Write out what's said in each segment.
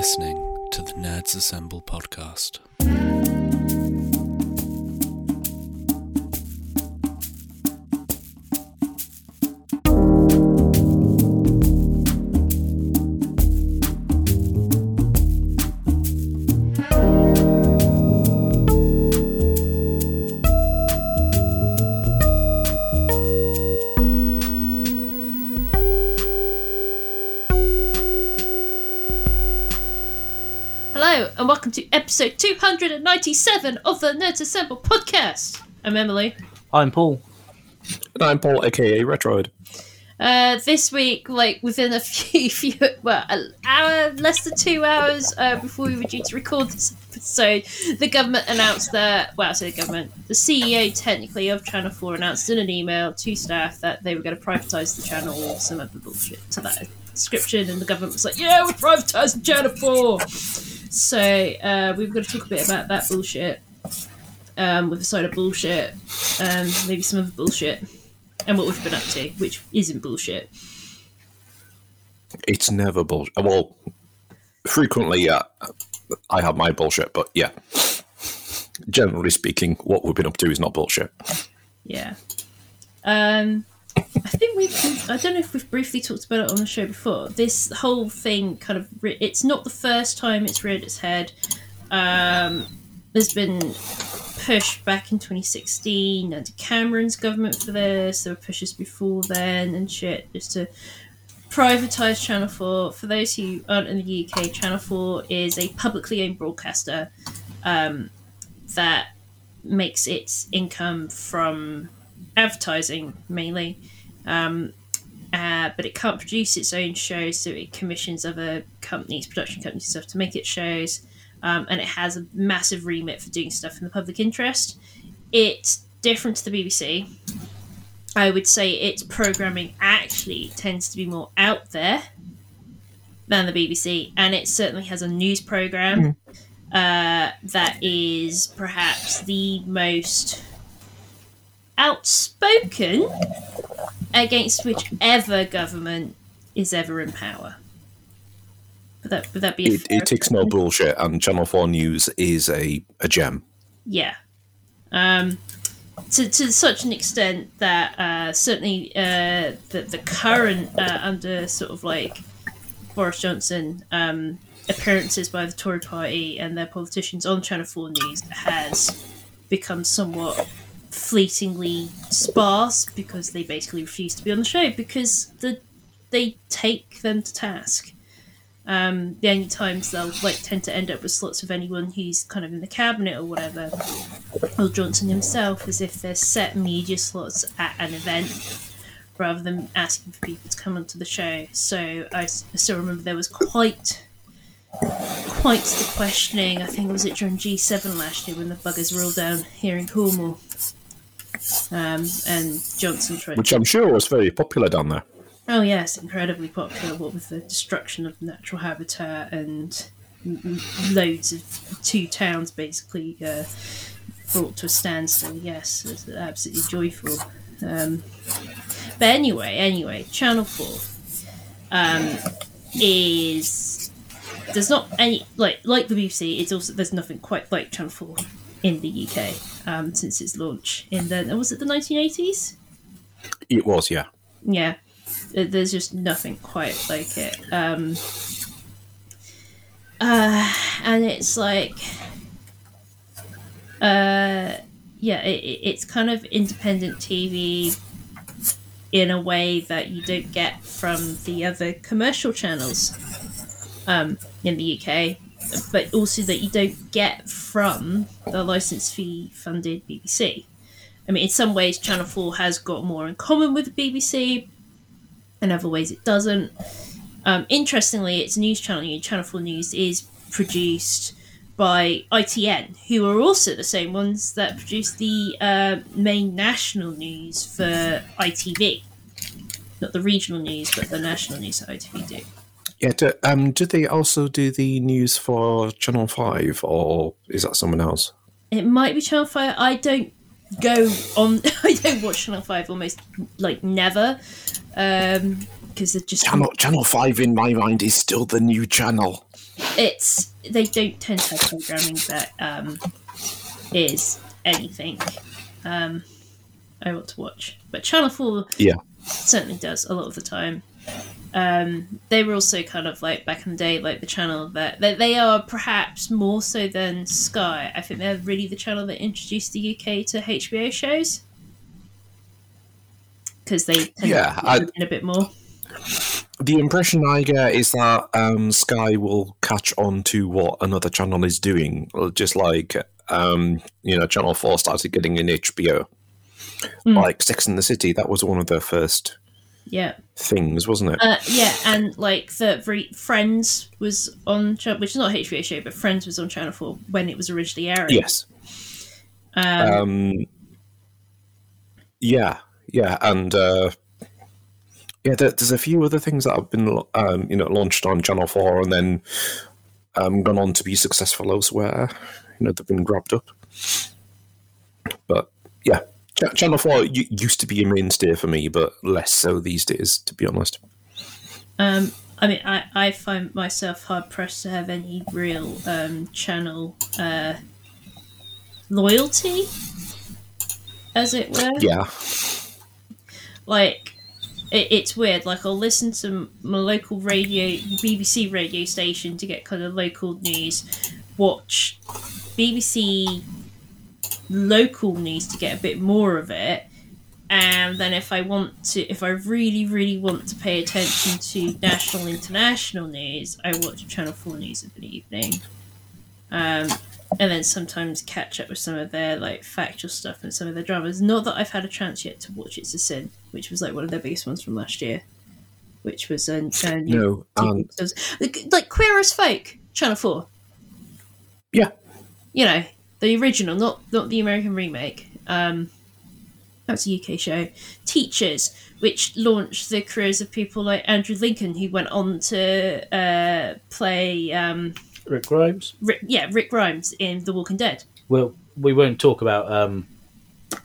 listening to the Nerds Assemble podcast. Episode 297 of the Nerds Assemble podcast. I'm Emily. I'm Paul. And I'm Paul, aka Retroid. Uh, this week, like within a few, few well, an hour, less than two hours uh, before we were due to record this episode, the government announced that, well, I say the government, the CEO technically of Channel 4 announced in an email to staff that they were going to privatise the channel or some other bullshit to that description, and the government was like, yeah, we're privatising Channel 4! So uh, we've got to talk a bit about that bullshit, um, with a side of bullshit, and maybe some other bullshit, and what we've been up to, which isn't bullshit. It's never bullshit. Well, frequently, yeah, I have my bullshit, but yeah. Generally speaking, what we've been up to is not bullshit. Yeah. Um, I think we've. I don't know if we've briefly talked about it on the show before. This whole thing kind of. It's not the first time it's reared its head. Um, there's been push back in 2016 under Cameron's government for this. There were pushes before then and shit just to privatise Channel 4. For those who aren't in the UK, Channel 4 is a publicly owned broadcaster um, that makes its income from advertising mainly. Um, uh, but it can't produce its own shows, so it commissions other companies, production companies, stuff to make its shows. Um, and it has a massive remit for doing stuff in the public interest. It's different to the BBC. I would say its programming actually tends to be more out there than the BBC, and it certainly has a news program uh, that is perhaps the most outspoken against whichever government is ever in power. Would that, would that be It, it takes no bullshit, and Channel 4 News is a, a gem. Yeah. Um, to, to such an extent that uh, certainly uh, the, the current, uh, under sort of like Boris Johnson, um, appearances by the Tory party and their politicians on Channel 4 News has become somewhat fleetingly sparse because they basically refuse to be on the show because the, they take them to task. Um, the only times they'll like tend to end up with slots of anyone who's kind of in the cabinet or whatever, or Johnson himself, as if there's set media slots at an event rather than asking for people to come onto the show. So I still remember there was quite quite the questioning. I think it was it during G7 last year when the buggers rolled down here in Cornwall, um, and Johnson tried. Which I'm sure was very popular down there. Oh yes, incredibly popular. What with the destruction of natural habitat and loads of two towns basically uh, brought to a standstill. Yes, it's absolutely joyful. Um, but anyway, anyway, Channel Four um, is there's not any like like the BBC. It's also there's nothing quite like Channel Four in the UK um, since its launch in the was it the 1980s? It was, yeah. yeah there's just nothing quite like it um uh and it's like uh yeah it, it- it's kind of independent tv in a way that you don't get from the other commercial channels um in the uk but also that you don't get from the license fee funded bbc I mean, in some ways, Channel 4 has got more in common with the BBC, in other ways, it doesn't. Um, interestingly, its news channel, Channel 4 News, is produced by ITN, who are also the same ones that produce the uh, main national news for ITV. Not the regional news, but the national news that ITV do. Yeah, do, um, did they also do the news for Channel 5, or is that someone else? It might be Channel 5. I don't go on, I don't watch Channel 5 almost like never. Um, because it just Channel, Channel 5 in my mind is still the new channel. it's they don't tend to have programming that um, is anything um, I want to watch. But Channel Four Yeah. certainly does a lot of the time. Um, they were also kind of like back in the day, like the channel that, that they are perhaps more so than Sky. I think they're really the channel that introduced the UK to HBO shows because they tend Yeah, to I- in a bit more. The impression I get is that um, Sky will catch on to what another channel is doing, just like um, you know, Channel Four started getting in HBO, Mm. like Sex in the City. That was one of their first Yeah, things, wasn't it? uh, yeah, and like the re- Friends was on, which is not HBO show, but Friends was on Channel Four when it was originally airing. yes. Um, Um, yeah, yeah, and uh, yeah, there, there's a few other things that have been um, you know launched on Channel Four and then um, gone on to be successful elsewhere. You know, they've been grabbed up. But yeah, Channel Four used to be a mainstay for me, but less so these days, to be honest. Um, I mean, I, I find myself hard pressed to have any real um, channel uh, loyalty, as it were. Yeah, Like, it, it's weird. Like, I'll listen to my local radio, BBC radio station to get kind of local news, watch BBC local news to get a bit more of it. And then if I want to, if I really, really want to pay attention to national, international news, I watch Channel 4 News in the evening. Um, and then sometimes catch up with some of their like factual stuff and some of their dramas. Not that I've had a chance yet to watch It's a Sin, which was like one of their biggest ones from last year, which was a, a new no, was- like, like Queer as Folk, Channel 4. yeah, You know, the original, not not the American remake. Um, that's a UK show. Teachers, which launched the careers of people like Andrew Lincoln, who went on to uh, play, um, Rick Grimes. Rick, yeah, Rick Grimes in The Walking Dead. Well, we won't talk about. Um,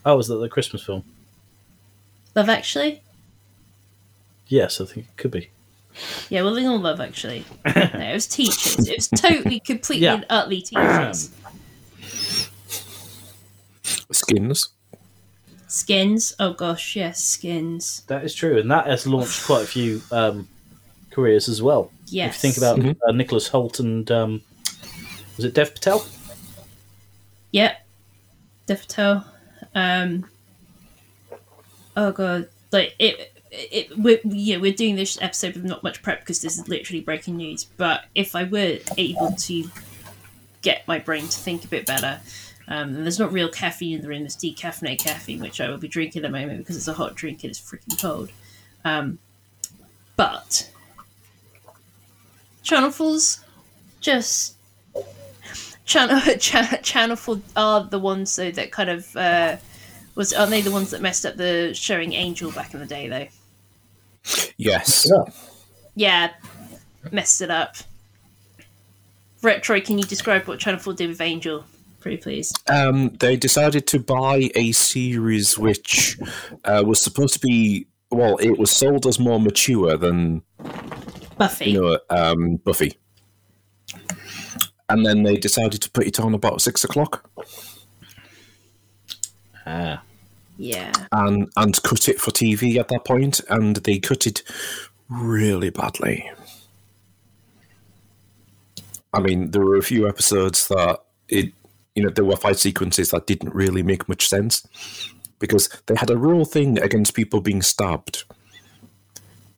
oh, was that the Christmas film? Love Actually? Yes, I think it could be. Yeah, well, they all Love Actually. No, it was Teachers. It was totally, completely, Yeah. and utterly Teachers. Skins. Skins. Oh gosh, yes, Skins. That is true, and that has launched quite a few um, careers as well. Yes. If you think about uh, Nicholas Hoult and um, was it Dev Patel? Yep. Dev Patel. Um. Oh god, like it. It, we're, yeah, we're doing this episode with not much prep because this is literally breaking news. But if I were able to get my brain to think a bit better, um, and there's not real caffeine in the room, there's decaffeinated caffeine, which I will be drinking at the moment because it's a hot drink and it's freaking cold. Um, but Channel 4's just channel cha- channel 4 are the ones though that kind of uh was aren't they the ones that messed up the showing angel back in the day though Yes. Yeah. yeah messed it up retro can you describe what channel 4 did with angel pretty please Um, they decided to buy a series which uh, was supposed to be well, it was sold as more mature than buffy. you know um, Buffy, and then they decided to put it on about six o'clock. Ah, yeah. And and cut it for TV at that point, and they cut it really badly. I mean, there were a few episodes that it, you know, there were fight sequences that didn't really make much sense because they had a real thing against people being stabbed.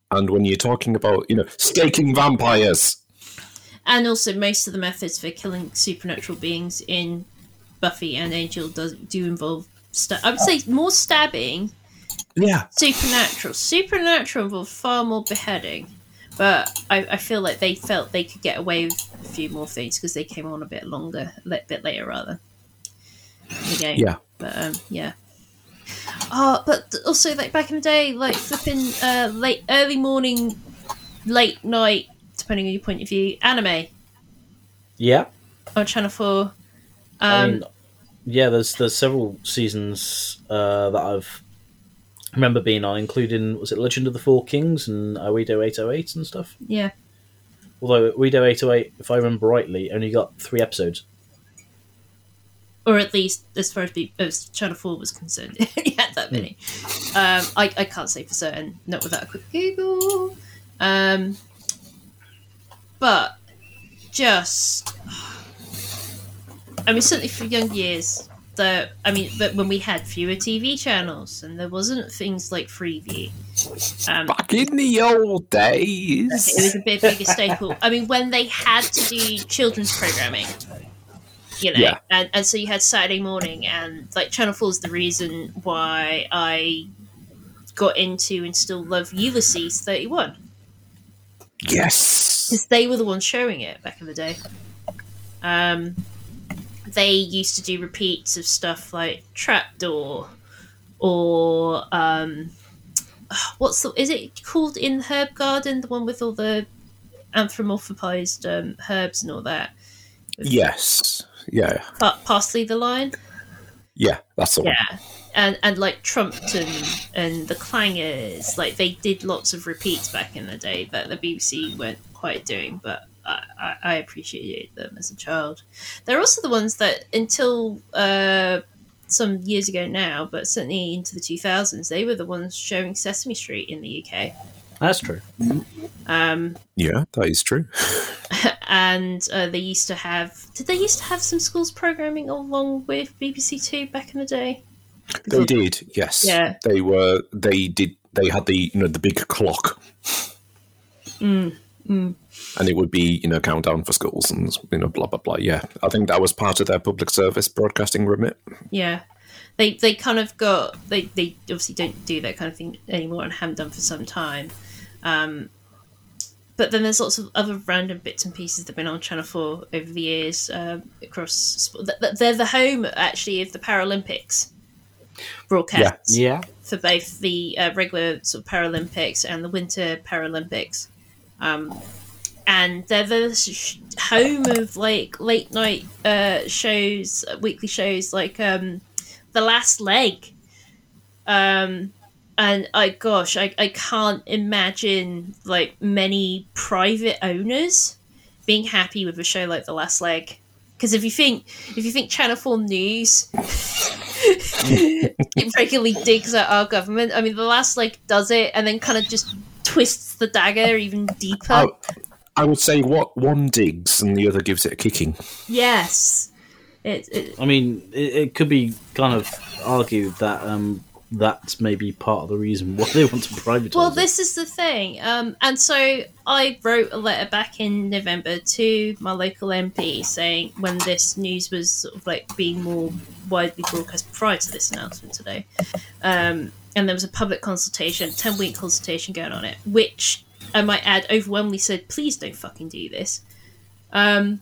And when you're talking about, you know, staking vampires, and also most of the methods for killing supernatural beings in buffy and angel does do involve sta- i would say more stabbing yeah, supernatural. Supernatural involved far more beheading, but I, I feel like they felt they could get away with a few more things because they came on a bit longer, a bit later rather. in The game. yeah, but um, yeah. Oh, but also like back in the day, like flipping uh, late, early morning, late night, depending on your point of view, anime yeah. on Channel Four. I Um, mean, yeah. There's there's several seasons uh, that I've remember being on, including was it Legend of the Four Kings and Oedo Eight Oh Eight and stuff. yeah. Although Weirdo 808, if I remember rightly, only got three episodes. or at least as far as, be, as Channel Four was concerned, he had that many. Um, I, I can't say for certain, not without a quick Google. Um, but just, I mean, certainly for young years, the I mean, but when we had fewer TV channels and there wasn't things like Freeview, um, Back in the old days, it was a bit bigger staple. I mean, when they had to do children's programming, you know, Yeah. and, and so you had Saturday morning, and like Channel Four is the reason why I got into and still love Ulysses Thirty One Yes. because they were the ones showing it back in the day. Um, they used to do repeats of stuff like Trapdoor or um, what's the is it called in Herb Garden the one with all the anthropomorphized um, herbs and all that Yes. Yeah. Pa- parsley the lion Yeah. That's the one. yeah and and like Trumpton and the Clangers like they did lots of repeats back in the day that the BBC weren't quite doing but I, I, I appreciated them as a child they're also the ones that until uh, some years ago now but certainly into the 2000s they were the ones showing Sesame Street in the UK That's true. um, Yeah, that is true. and uh, they used to have did they used to have some schools programming along with BBC Two back in the day They did. Yes. Yeah. They were. They did. They had the you know the big clock. Mm, mm. And it would be, you know, countdown for schools and, you know, blah, blah, blah. Yeah. I think that was part of their public service broadcasting remit. Yeah. They they kind of got they, they obviously don't do that kind of thing anymore and haven't done for some time. Um, but then there's lots of other random bits and pieces that have been on Channel Four over the years um, across. sp- th- th- They're the home actually of the Paralympics broadcasts Yeah. for both the uh, regular sort of Paralympics and the Winter Paralympics. Um, and they're the home of like late night uh, shows, weekly shows like um, The Last Leg. Um, and I, gosh, I, I can't imagine like many private owners being happy with a show like The Last Leg. Because if you think if you think Channel Four News it regularly digs at our government. I mean, the last like does it and then kind of just twists the dagger even deeper. I, I would say what one digs and the other gives it a kicking. Yes, it, it, I mean, it, it could be kind of argued that um, that's maybe part of the reason why they want to privatise well, this is the thing, um, and so I wrote a letter back in November to my local MP saying when this news was sort of like being more widely broadcast prior to this announcement today, um, and there was a public consultation, ten week consultation going on it, which I might add overwhelmingly said, please don't fucking do this. Um,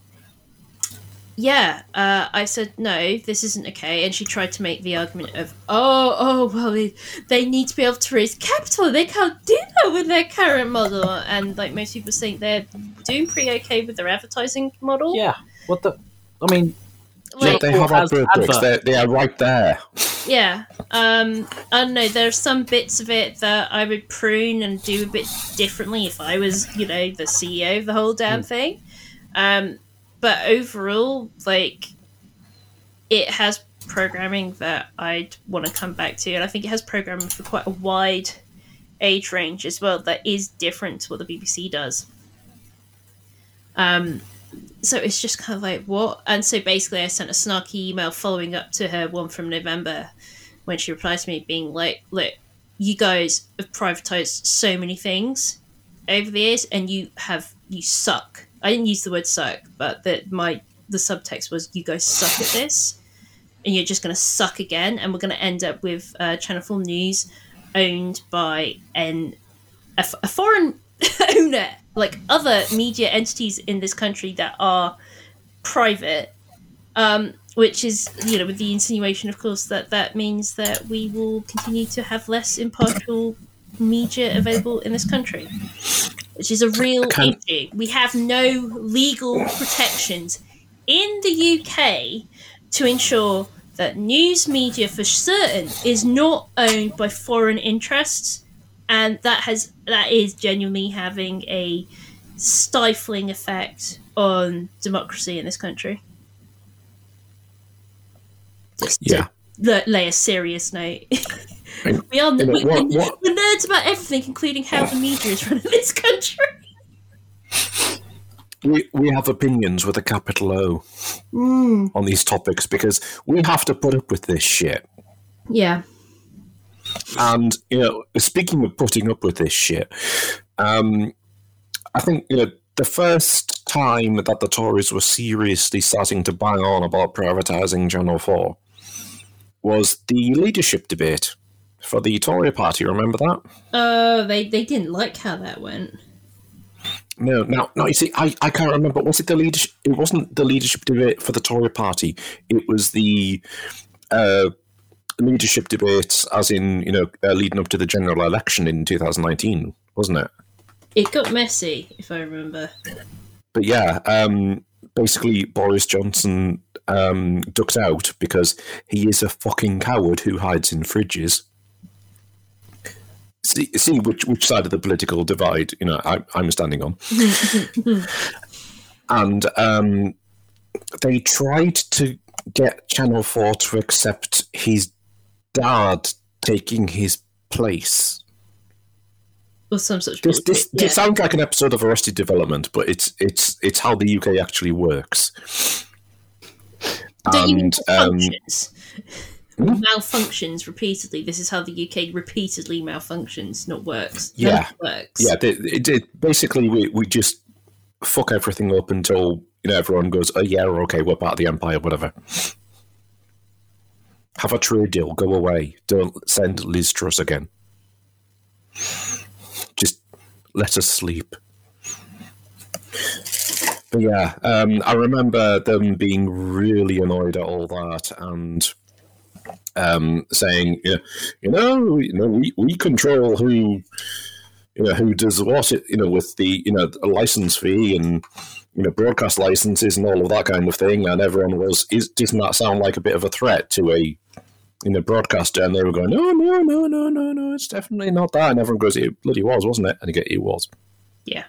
yeah, uh, I said no, this isn't okay, and she tried to make the argument of, oh, oh, well, they, they need to be able to raise capital. They can't do that with their current model, and like most people think they're doing pretty okay with their advertising model. yeah. What the? I mean, like, they have our bird books. They're, they are right there. yeah. Um, I don't know. There are some bits of it that I would prune and do a bit differently if I was, you know, the CEO of the whole damn thing. Um, but overall, like, it has programming that I'd want to come back to, and I think it has programming for quite a wide age range as well that is different to what the BBC does. Um, so it's just kind of like what? And so basically, I sent a snarky email following up to her one from November when she replied to me, being like, "Look, you guys have privatized so many things over the years, and you have you suck." I didn't use the word suck, but that my the subtext was, "You guys suck at this." And you're just going to suck again, and we're going to end up with uh, Channel 4 News owned by an a foreign owner, like other media entities in this country that are private, um, which is, you know, with the insinuation, of course, that that means that we will continue to have less impartial media available in this country, which is a real issue. We have no legal protections in the UK to ensure that news media for certain is not owned by foreign interests and that has that is genuinely having a stifling effect on democracy in this country. Just Yeah. la- lay a serious note. We are we, what- we're, what- we're nerds about everything, including how the media is running this country. we, we have opinions with a capital O mm. on these topics because we have to put up with this shit. Yeah. And you know, speaking of putting up with this shit, um, I think you know the first time that the Tories were seriously starting to bang on about privatising Channel Four was the leadership debate for the Tory party. Remember that? Uh, they they didn't like how that went. No, now, no. You see, I, I can't remember. Was it the leadership? It wasn't the leadership debate for the Tory party. It was the uh, leadership debates, as in you know, uh, leading up to the general election in 2019, wasn't it? It got messy, if I remember. But yeah, um, basically Boris Johnson um, ducked out because he is a fucking coward who hides in fridges. See, see which which side of the political divide you know I, I'm standing on. and um, they tried to get Channel Four to accept his dad taking his place. Or some such This, this, bullshit, this sounds like an episode of Arrested Development, but it's it's it's how the UK actually works. Don't And um, malfunctions? Malfunctions repeatedly. This is how the UK repeatedly malfunctions, not works. Yeah. it works. yeah, it, it, basically we, we just fuck everything up until you know everyone goes, oh yeah, okay, we're part of the empire, whatever. Have a trade deal, go away. Don't send Liz Truss again. Just let us sleep. But yeah, um, I remember them being really annoyed at all that and um, saying, you know, you know, we, we control who you know who does what you know with the you know license fee and you know broadcast licenses and all of that kind of thing and everyone was is doesn't that sound like a bit of a threat to a you know broadcaster? And they were going no no no no no no it's definitely not that. And everyone goes it bloody was wasn't it? And again it was. Yeah.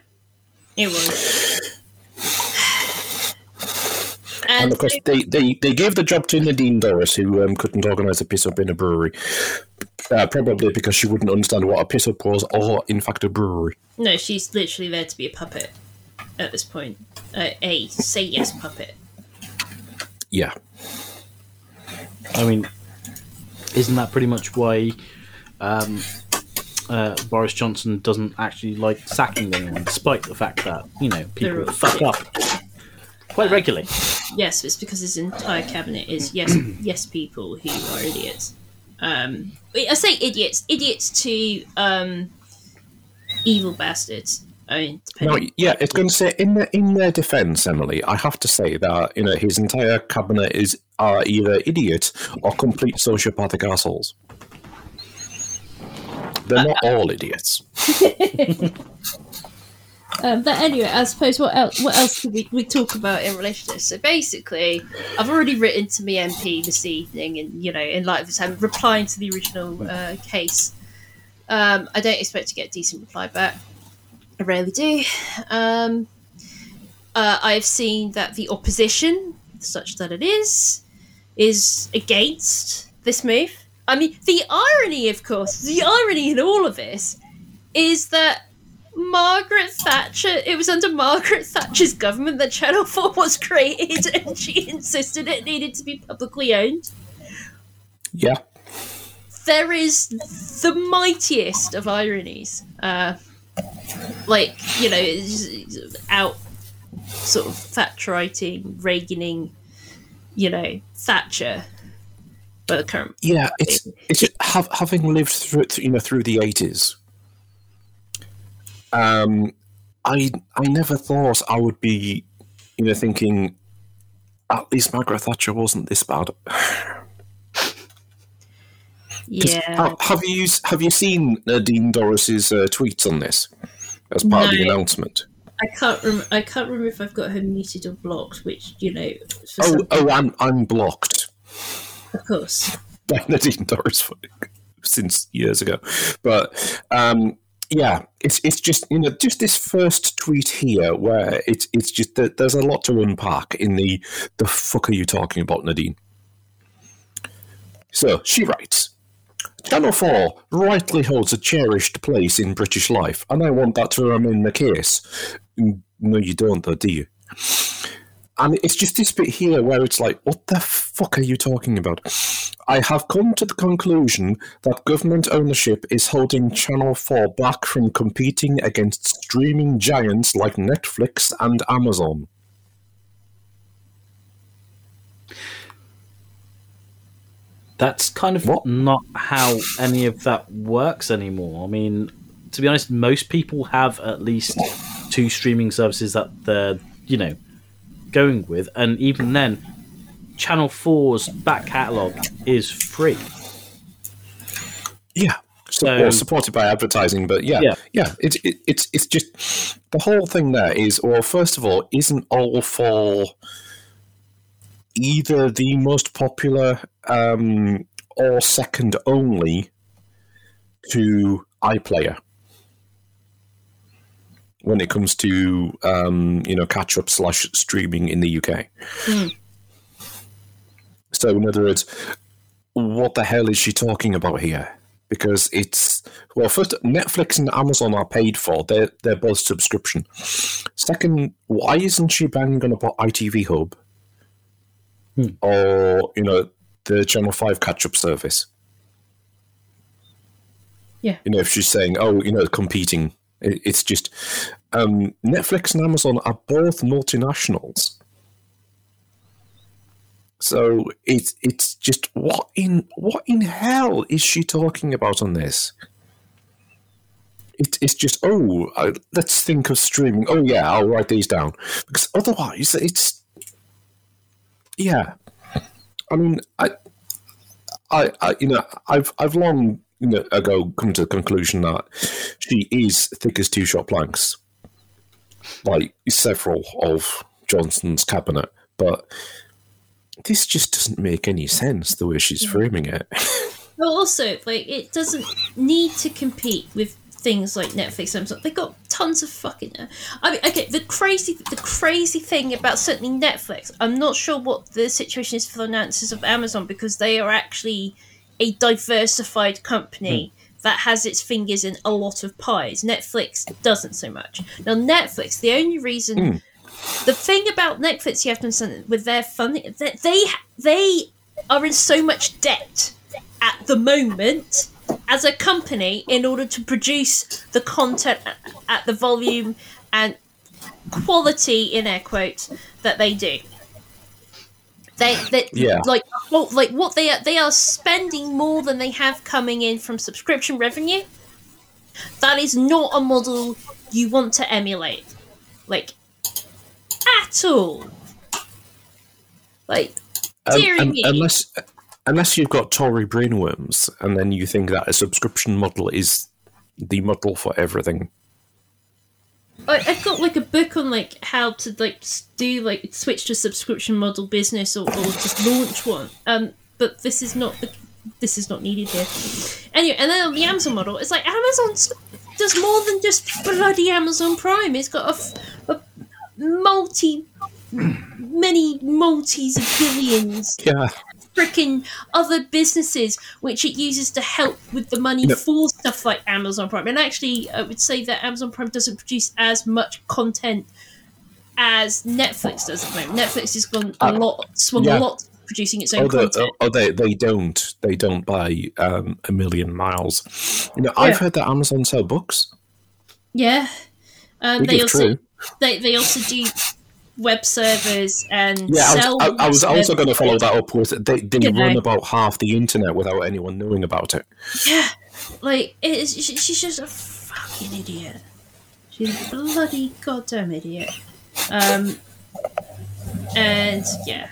It was. and And of course they, they, they gave the job to Nadine Dorries who um, couldn't organise a piss up in a brewery. Uh, probably because she wouldn't understand what a piss up was or in fact a brewery. No, she's literally there to be a puppet at this point. Uh, a say yes puppet. yeah I mean, isn't that pretty much why um, uh, Boris Johnson doesn't actually like sacking anyone, despite the fact that you know people fuck up quite regularly? Yes, it's because his entire cabinet is yes, yes people who are idiots. Um, I say idiots, idiots to um, evil bastards. I mean, No, yeah, it's going to say in their in their defence, Emily. I have to say that you know his entire cabinet is are either idiots or complete sociopathic assholes. They're not all idiots. Um, but anyway, I suppose what else? What else could we, we talk about in relation to this? So basically, I've already written to my MP this evening, and you know, in light of this, I'm replying to the original uh, case. Um, I don't expect to get a decent reply back. I rarely do. Um, uh, I've seen that the opposition, such that it is, is against this move. I mean, the irony, of course, the irony in all of this is that Margaret Thatcher, it was under Margaret Thatcher's government that Channel 4 was created and she insisted it needed to be publicly owned. Yeah, There is the mightiest of ironies. Uh, like, you know, out sort of Thatcheriting, Reaganing, you know, Thatcher. But the current yeah. It's it's just have, having lived through you know through the eighties. Um, I I never thought I would be, you know, thinking. At least Margaret Thatcher wasn't this bad. yeah. Have you have you seen Nadine Dorries's uh, tweets on this as part of the announcement? I can't rem- I can't remember if I've got her muted or blocked, which you know, Oh, oh, I'm I'm blocked of course. by Nadine Dorries since years ago. But um, yeah, it's it's just you know just this first tweet here where it's it's just that there's a lot to unpack in the the fuck are you talking about, Nadine? So she writes. Channel 4 rightly holds a cherished place in British life, and I want that to remain the case. No, you don't, though, do you? And it's just this bit here where it's like, what the fuck are you talking about? I have come to the conclusion that government ownership is holding Channel 4 back from competing against streaming giants like Netflix and Amazon. That's kind of What? not how any of that works anymore. I mean, to be honest, most people have at least two streaming services that they're, you know, going with, and even then, Channel 4's back catalogue is free. Yeah. So, So- well, supported by advertising, but yeah, Yeah. yeah, It's it, it's it's just the whole thing. There is, well, first of all, isn't All 4 either the most popular um, or second only to iPlayer when it comes to um, you know catch up slash streaming in the UK. So, in other words, what the hell is she talking about here? Because it's well, first, Netflix and Amazon are paid for; they're they're both subscription. Second, why isn't she banging on about ITV Hub or you know the Channel Five catch-up service? Yeah. You know, if she's saying, "Oh, you know, competing," it's just um, Netflix and Amazon are both multinationals. So it's it's just what in what in hell is she talking about on this? It, it's just oh I, let's think of streaming. Oh yeah, I'll write these down because otherwise it's yeah. I mean I I, I you know I've I've long you know ago come to the conclusion that she is thick as two shot planks, like several of Johnson's cabinet, but this just doesn't make any sense the way she's framing it. But also, like, it doesn't need to compete with things like Netflix and Amazon. They got tons of fucking. Uh, I mean, okay, the crazy, the crazy thing about certainly Netflix. I'm not sure what the situation is for the announcers of Amazon because they are actually a diversified company. Hmm. That has its fingers in a lot of pies. Netflix doesn't so much. Now, Netflix, the only reason hmm. the thing about Netflix you have to understand with their funding that they they are in so much debt at the moment as a company in order to produce the content at- the volume and quality in air quotes that they do. They, they Yeah. like well, like what they are they are spending more than they have coming in from subscription revenue. That is not a model you want to emulate. Like at all. Like Um, um, me. unless unless you've got Tory brainworms, and then you think that a subscription model is the model for everything. I, I've got like a book on like how to like do like switch to subscription model business or, or just launch one. Um, but this is not the, this is not needed here. Anyway, and then on the Amazon model, it's like Amazon does more than just bloody Amazon Prime. It's got a multi, many multis of billions Yeah, freaking other businesses which it uses to help with the money No. for stuff like Amazon Prime. And actually, I would say that Amazon Prime doesn't produce as much content as Netflix does at the moment. Netflix has gone a Uh, lot, swung yeah. a lot producing its own oh, the, content. oh they they don't they don't buy um, a million miles. You know, I've Yeah. heard that Amazon sell books. yeah, um, they also true. they they also do web servers and Yeah, I sell. was, I, I was also going to follow that up with they they You know. run about half the internet without anyone knowing about it. Yeah, like it is. she- She's just a fucking idiot. She's a bloody goddamn idiot. Um, and yeah,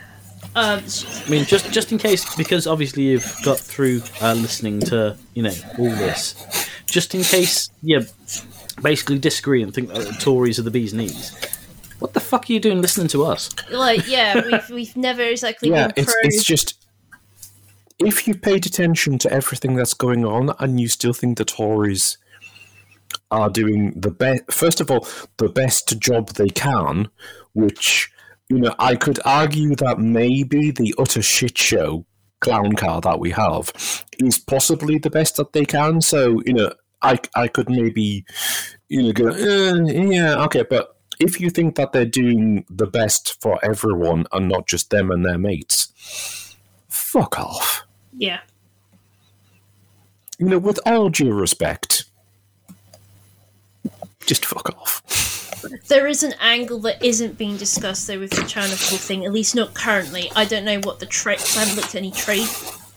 um, I mean, just just in case, because obviously you've got through uh, listening to you know all this, just in case you basically disagree and think that the Tories are the bee's knees. What the fuck are you doing listening to us? like yeah, we've we've never exactly Yeah, been it's it's just if you paid attention to everything that's going on and you still think the Tories are doing the best. First of all, the best job they can, which you know I could argue that maybe the utter shit show clown car that we have is possibly the best that they can. So you know, I I could maybe you know go eh, yeah okay, but if you think that they're doing the best for everyone and not just them and their mates, fuck off. Yeah. You know, with all due respect, just fuck off. There is an angle that isn't being discussed though with the China thing, at least not currently. I don't know what the trade. I haven't looked at any trade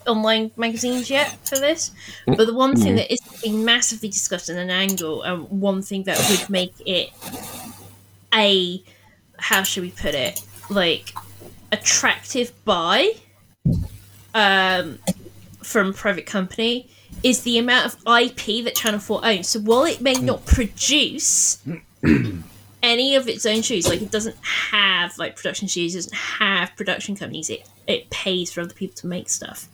online magazines yet for this, but the one thing mm. that isn't being massively discussed in an angle, and one thing that would make it a how should we put it like attractive buy um, from private company is the amount of IP that Channel 4 owns. So while it may not produce any of its own shoes, like it doesn't have like production shoes, it doesn't have production companies, it, it pays for other people to make stuff.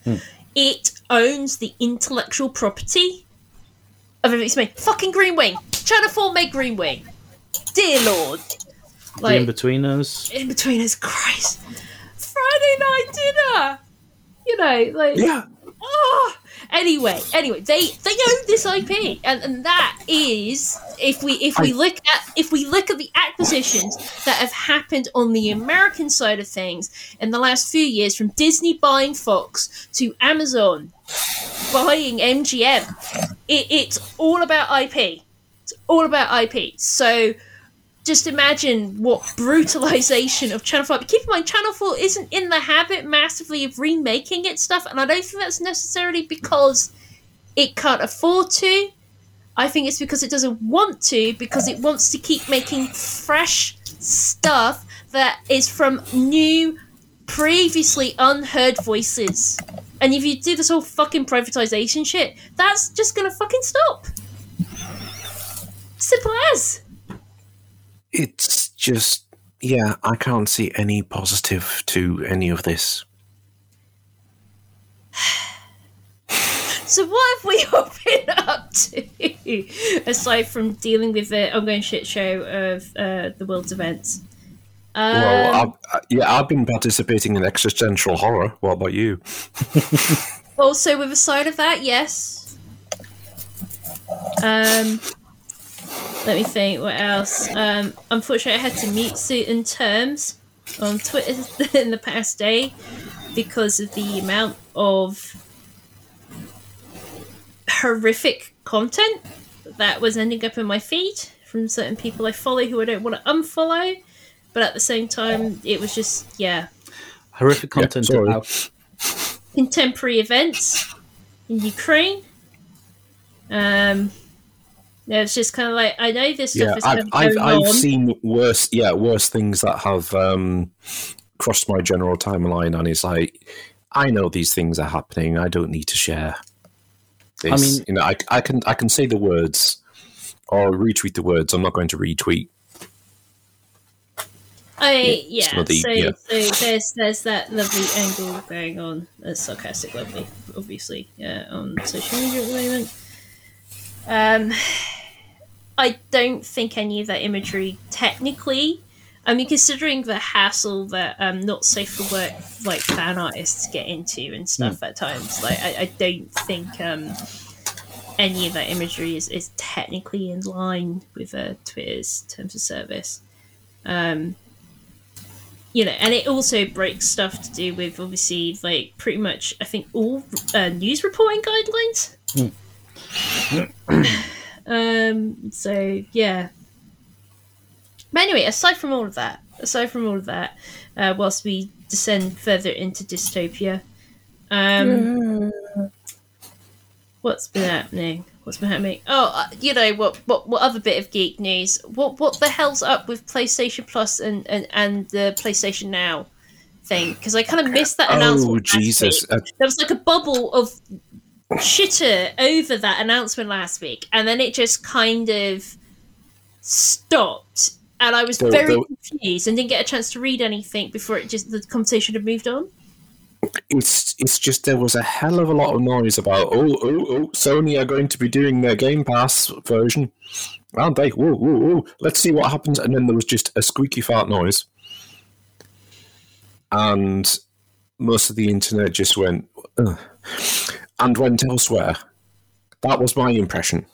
It owns the intellectual property of everything it's made. Fucking Green Wing! Channel 4 made Green Wing! Dear Lord! the Like, in between us. in between us, Christ. Friday night dinner! You know, like. Yeah. Oh, anyway, anyway, they they own this IP, and, and that is if we if we I- look at if we look at the acquisitions that have happened on the American side of things in the last few years, from Disney buying Fox to Amazon buying MGM, it, it's all about IP. It's all about IP. So just imagine what brutalization of Channel 4. But keep in mind, Channel 4 isn't in the habit massively of remaking its stuff, and I don't think that's necessarily because it can't afford to. I think it's because it doesn't want to, because it wants to keep making fresh stuff that is from new, previously unheard voices. And if you do this whole fucking privatization shit, that's just gonna fucking stop. Simple as. It's just, yeah, I can't see any positive to any of this. So what have we all been up to aside from dealing with the ongoing shit show of uh, the world's events? Um, well, I've, uh, yeah, I've been participating in existential horror. What about you? also, with a side of that, yes. Um, let me think. What else? Um, unfortunately, I had to mute certain terms on Twitter in the past day because of the amount of horrific content that was ending up in my feed from certain people I follow who I don't want to unfollow. But at the same time, it was just yeah, Horrific content sorry. about contemporary events in Ukraine. Um, yeah, it's just kind of like I know this stuff Yeah, is kind I've, of I've, going I've on. seen worse, yeah, worse things that have um, crossed my general timeline, and it's like, I know these things are happening. I don't need to share. This. mean- you know, I, I can I can say the words or retweet the words. I'm not going to retweet. I yeah. some of the- so yeah. so there's there's that lovely angle going on. That's sarcastic, lovely, obviously. Yeah, on social media at the moment. Um, I don't think any of that imagery technically. I mean, considering the hassle that um, not safe for work like fan artists get into and stuff Hmm. at times, like I, I don't think um, any of that imagery is, is technically in line with uh, Twitter's terms of service. Um, you know, and it also breaks stuff to do with obviously like pretty much I think all uh, news reporting guidelines. Um. So yeah. But anyway, aside from all of that, aside from all of that, uh, whilst we descend further into dystopia, um, what's been happening? What's been happening? Oh, uh, you know what? What? What other bit of geek news? What? What the hell's up with PlayStation Plus and and, and the PlayStation Now thing? Because I kind of missed that announcement. Oh Jesus! Uh, There was like a bubble of shitter over that announcement last week, and then it just kind of stopped. And I was There- very there- confused and didn't get a chance to read anything before it just the conversation had moved on. it's it's just there was a hell of a lot of noise about oh oh oh Sony are going to be doing their Game Pass version, aren't they? Whoa whoa whoa! Let's see what happens. And then there was just a squeaky fart noise, and most of the internet just went Ugh, and went elsewhere. That was my impression.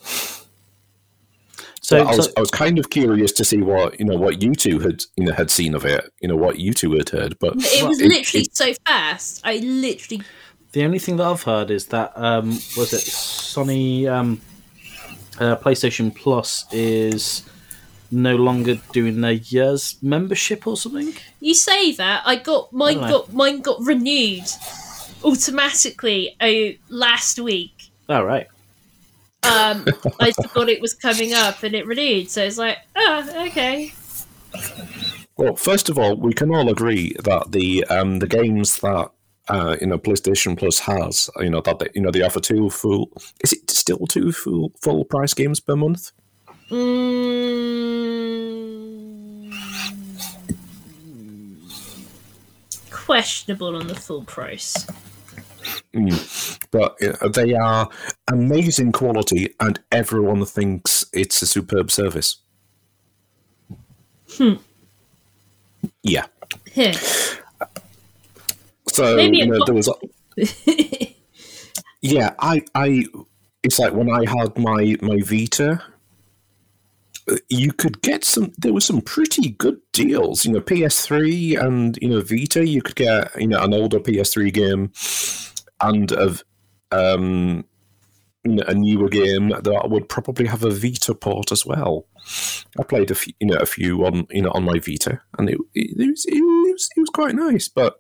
So, I was, so- I was kind of curious to see what you know what you two had you know had seen of it. You know what you two had heard, but It was it- literally it- so fast. I literally the only thing that I've heard is that um, was it Sony um, uh, PlayStation Plus is no longer doing their year's membership or something. You say that I got mine Alright. got mine got renewed automatically oh, last week. All right. Um, I forgot it was coming up and it renewed, so it's like, oh, okay. Well, first of all, we can all agree that the um, the games that uh, you know PlayStation Plus has, you know that they, you know they offer two full. Is it still two full full price games per month? Mm, questionable on the full price. But you know, they are amazing quality, and everyone thinks it's a superb service. Hmm. Yeah. Here. So Maybe you know there was. yeah, I, I, it's like when I had my my Vita. uh, You could get some. There were some pretty good deals. You know, PS3 and you know Vita. You could get you know an older PS3 game, and of um, a newer game that would probably have a Vita port as well. I played a few, you know, a few on you know on my Vita, and it it, was, it, was, it was quite nice, but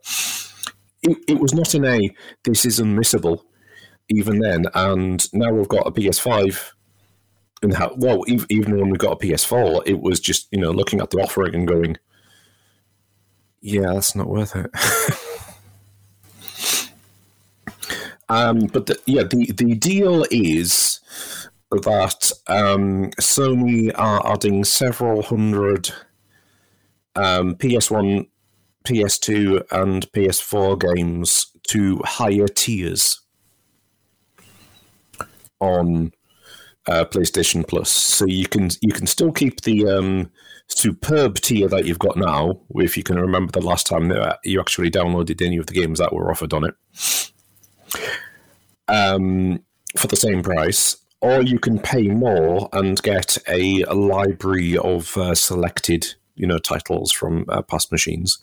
it, it was not in a this is unmissable even then. And now we've got a PS5. And how, well, even when we got a PS4, it was just you know looking at the offering and going, "Yeah, that's not worth it." um, but the, yeah, the the deal is that um, Sony are adding several hundred um, PS1 PS2 and PS4 games to higher tiers on uh, PlayStation Plus. So you can you can still keep the um, superb tier that you've got now, if you can remember the last time that you actually downloaded any of the games that were offered on it, um, for the same price. Or you can pay more and get a, a library of uh, selected, you know, titles from uh, past machines.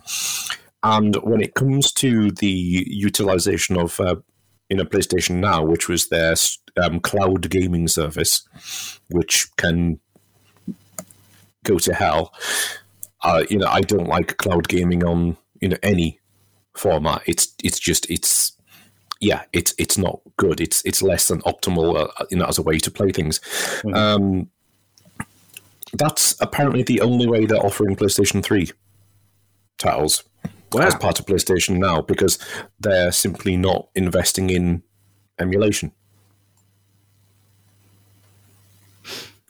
And when it comes to the utilization of, uh, you know, PlayStation Now, which was their um, cloud gaming service, which can go to hell. Uh, you know, I don't like cloud gaming on you know any format. It's it's just it's yeah, it's it's not good. It's it's less than optimal, uh, you know, as a way to play things. Um, that's apparently the only way they're offering PlayStation Three titles as part of PlayStation Now because they're simply not investing in emulation,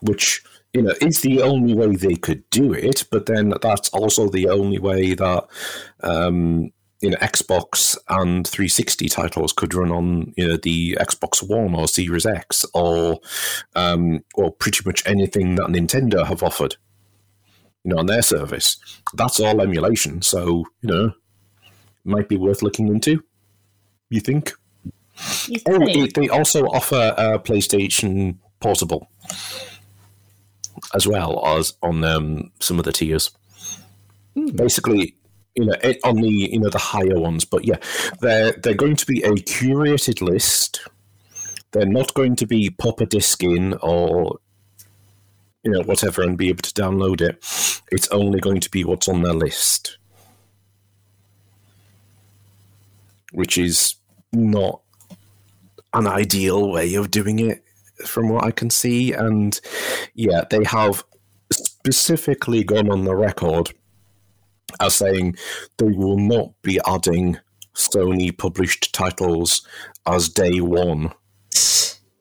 which you know is the only way they could do it. But then that's also the only way that um, you know Xbox and 360 titles could run on you know the Xbox One or Series X or um, or pretty much anything that Nintendo have offered. You know, on their service, that's all emulation. So you know, might be worth looking into. You think? You Oh, they also offer uh, PlayStation Portable as well as on um, some of the tiers. Basically, you know, it, on the you know the higher ones, but yeah, they're they're going to be a curated list. They're not going to be pop a disc in or you know whatever and be able to download it. It's only going to be what's on their list, which is not an ideal way of doing it from what I can see. And yeah, they have specifically gone on the record as saying they will not be adding Sony published titles as day one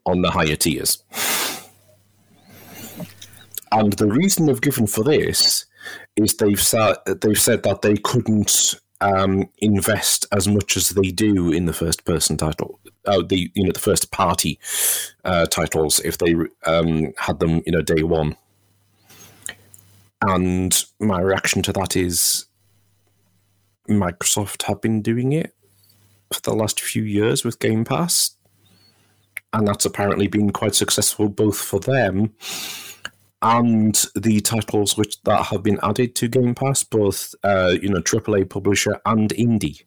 on the higher tiers. And the reason they've given for this is they've said they've said that they couldn't um, invest as much as they do in the first person title, uh, the you know the first party uh, titles if they um, had them you know day one. And my reaction to that is Microsoft have been doing it for the last few years with Game Pass, and that's apparently been quite successful both for them and the titles which that have been added to Game Pass, both uh, you know AAA publisher and indie.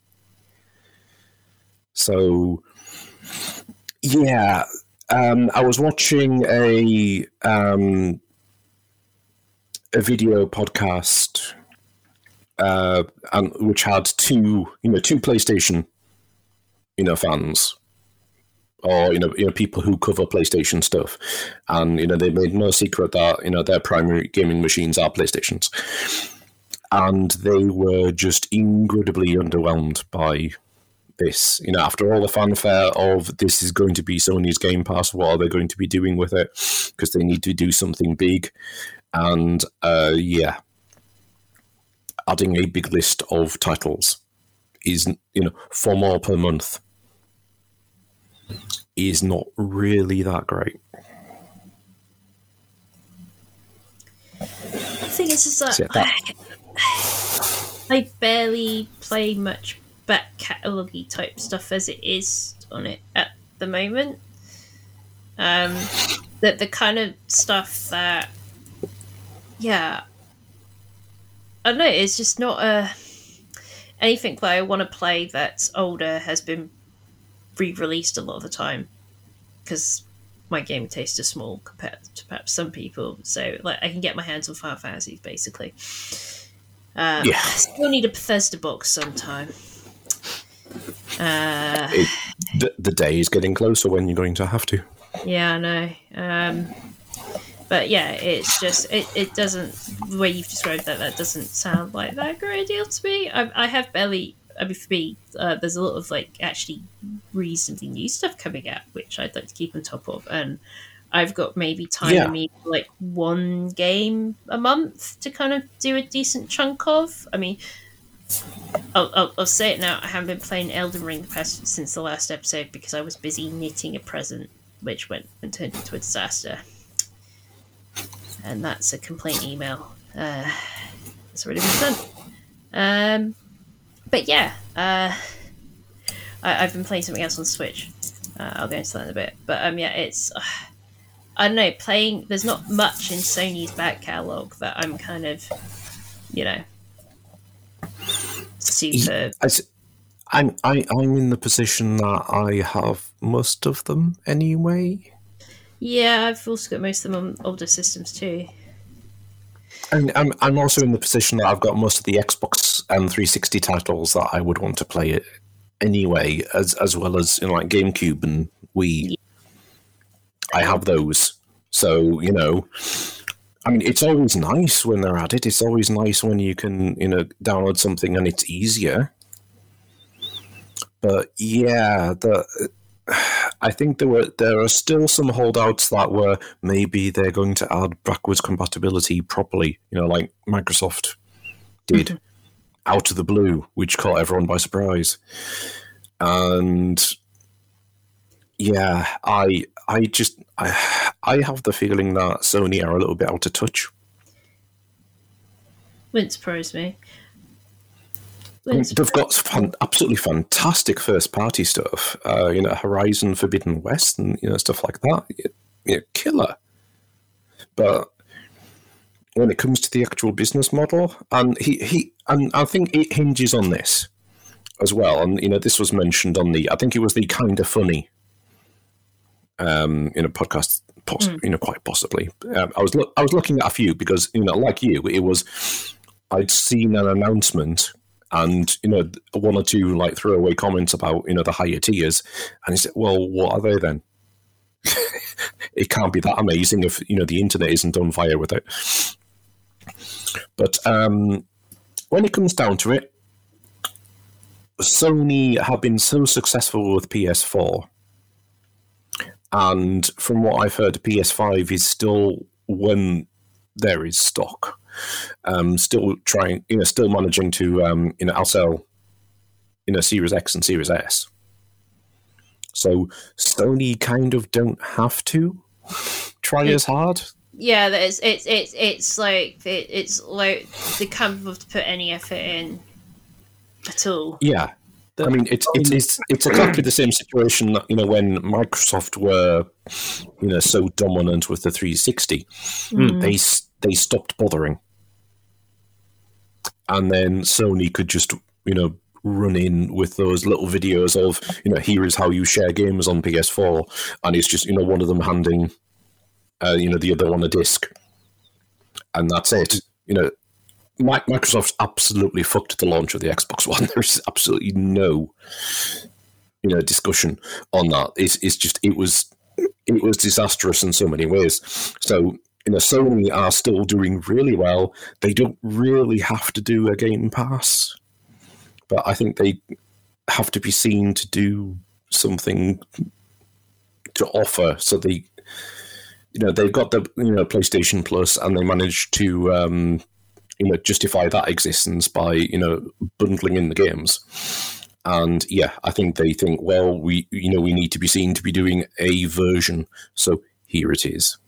So, yeah, um, I was watching a um, a video podcast, uh, and which had two you know two PlayStation you know fans or you know, you know people who cover PlayStation stuff, and you know they made no secret that you know their primary gaming machines are PlayStations, and they were just incredibly underwhelmed by this. You know, after all the fanfare of this is going to be Sony's Game Pass, what are they going to be doing with it? Because they need to do something big, and uh, yeah, adding a big list of titles is you know four more per month is not really that great. The thing is, is that, So, yeah, I, I barely play much back catalogy type stuff as it is on it at the moment. Um, the the kind of stuff that, yeah, I don't know. It's just not a anything that I want to play that's older has been re-released a lot of the time because my game taste is small compared to perhaps some people. So like I can get my hands on Final Fantasies basically. Uh, Yeah. I still need a Bethesda box sometime. Uh, It, the, the day is getting closer when you're going to have to. yeah, I know. Um, but yeah, it's just it, it doesn't the way you've described that that doesn't sound like that great deal to me. I, I have barely. I mean, for me, uh, there's a lot of like actually reasonably new stuff coming out, which I'd like to keep on top of, and I've got maybe time Yeah. me like one game a month to kind of do a decent chunk of. I mean, I'll, I'll, I'll say it now. I haven't been playing Elden Ring the past since the last episode because I was busy knitting a present, which went and turned into a disaster. And that's a complaint email. Uh, it's already been done. Um, but yeah, uh, I, I've been playing something else on Switch. Uh, I'll go into that in a bit. But um, yeah, it's uh, I don't know. Playing there's not much in Sony's back catalog that I'm kind of, you know, super. I, I'm I, I'm in the position that I have most of them anyway. Yeah, I've also got most of them on older systems too. And I'm I'm also in the position that I've got most of the Xbox and 360 titles that I would want to play it anyway, as as well as you know, like GameCube and Wii. I have those, so you know. I mean, it's always nice when they're at it. It's always nice when you can, you know, download something and it's easier. But yeah, the I think there were there are still some holdouts that were maybe they're going to add backwards compatibility properly, you know, like Microsoft did mm-hmm. out of the blue, which caught everyone by surprise. And yeah, I I just I, I have the feeling that Sony are a little bit out of touch. Wouldn't surprise me. They've got fan, absolutely fantastic first party stuff. Uh, you know, Horizon Forbidden West and you know stuff like that. You know, killer. But when it comes to the actual business model, and he he and I think it hinges on this as well. And you know, this was mentioned on the I think it was the Kinda Funny um, you know podcast. Poss- You know, quite possibly. Um, I was look I was looking at a few because you know, like you, it was I'd seen an announcement and you know one or two like throwaway comments about you know the higher tiers, and he said, "Well, what are they then?" it can't be that amazing if you know the internet isn't on fire with it. But um, when it comes down to it, Sony have been so successful with PS4, and from what I've heard, PS5 is still when there is stock um, still trying, you know, still managing to, um, you know, outsell you know Series X and Series S. So Sony kind of don't have to try as hard. Yeah, that is it's it's it's like it, it's like they can't have to put any effort in at all. Yeah, I mean it's it's it's it's exactly the same situation that you know when Microsoft were you know so dominant with the 360, they they stopped bothering, and then Sony could just you know run in with those little videos of you know here is how you share games on PS4, and it's just you know one of them handing uh, you know the other one a disc, and that's it. You know Microsoft's absolutely fucked the launch of the Xbox One. There's absolutely no, you know, discussion on that. It's, it's just it was it was disastrous in so many ways. So you know, Sony are still doing really well. They don't really have to do a Game Pass, but I think they have to be seen to do something to offer. So they, you know, they've got the you know PlayStation Plus, and they managed to. Um, you know justify that existence by you know bundling in the games and yeah i think they think well we you know we need to be seen to be doing a version so here it is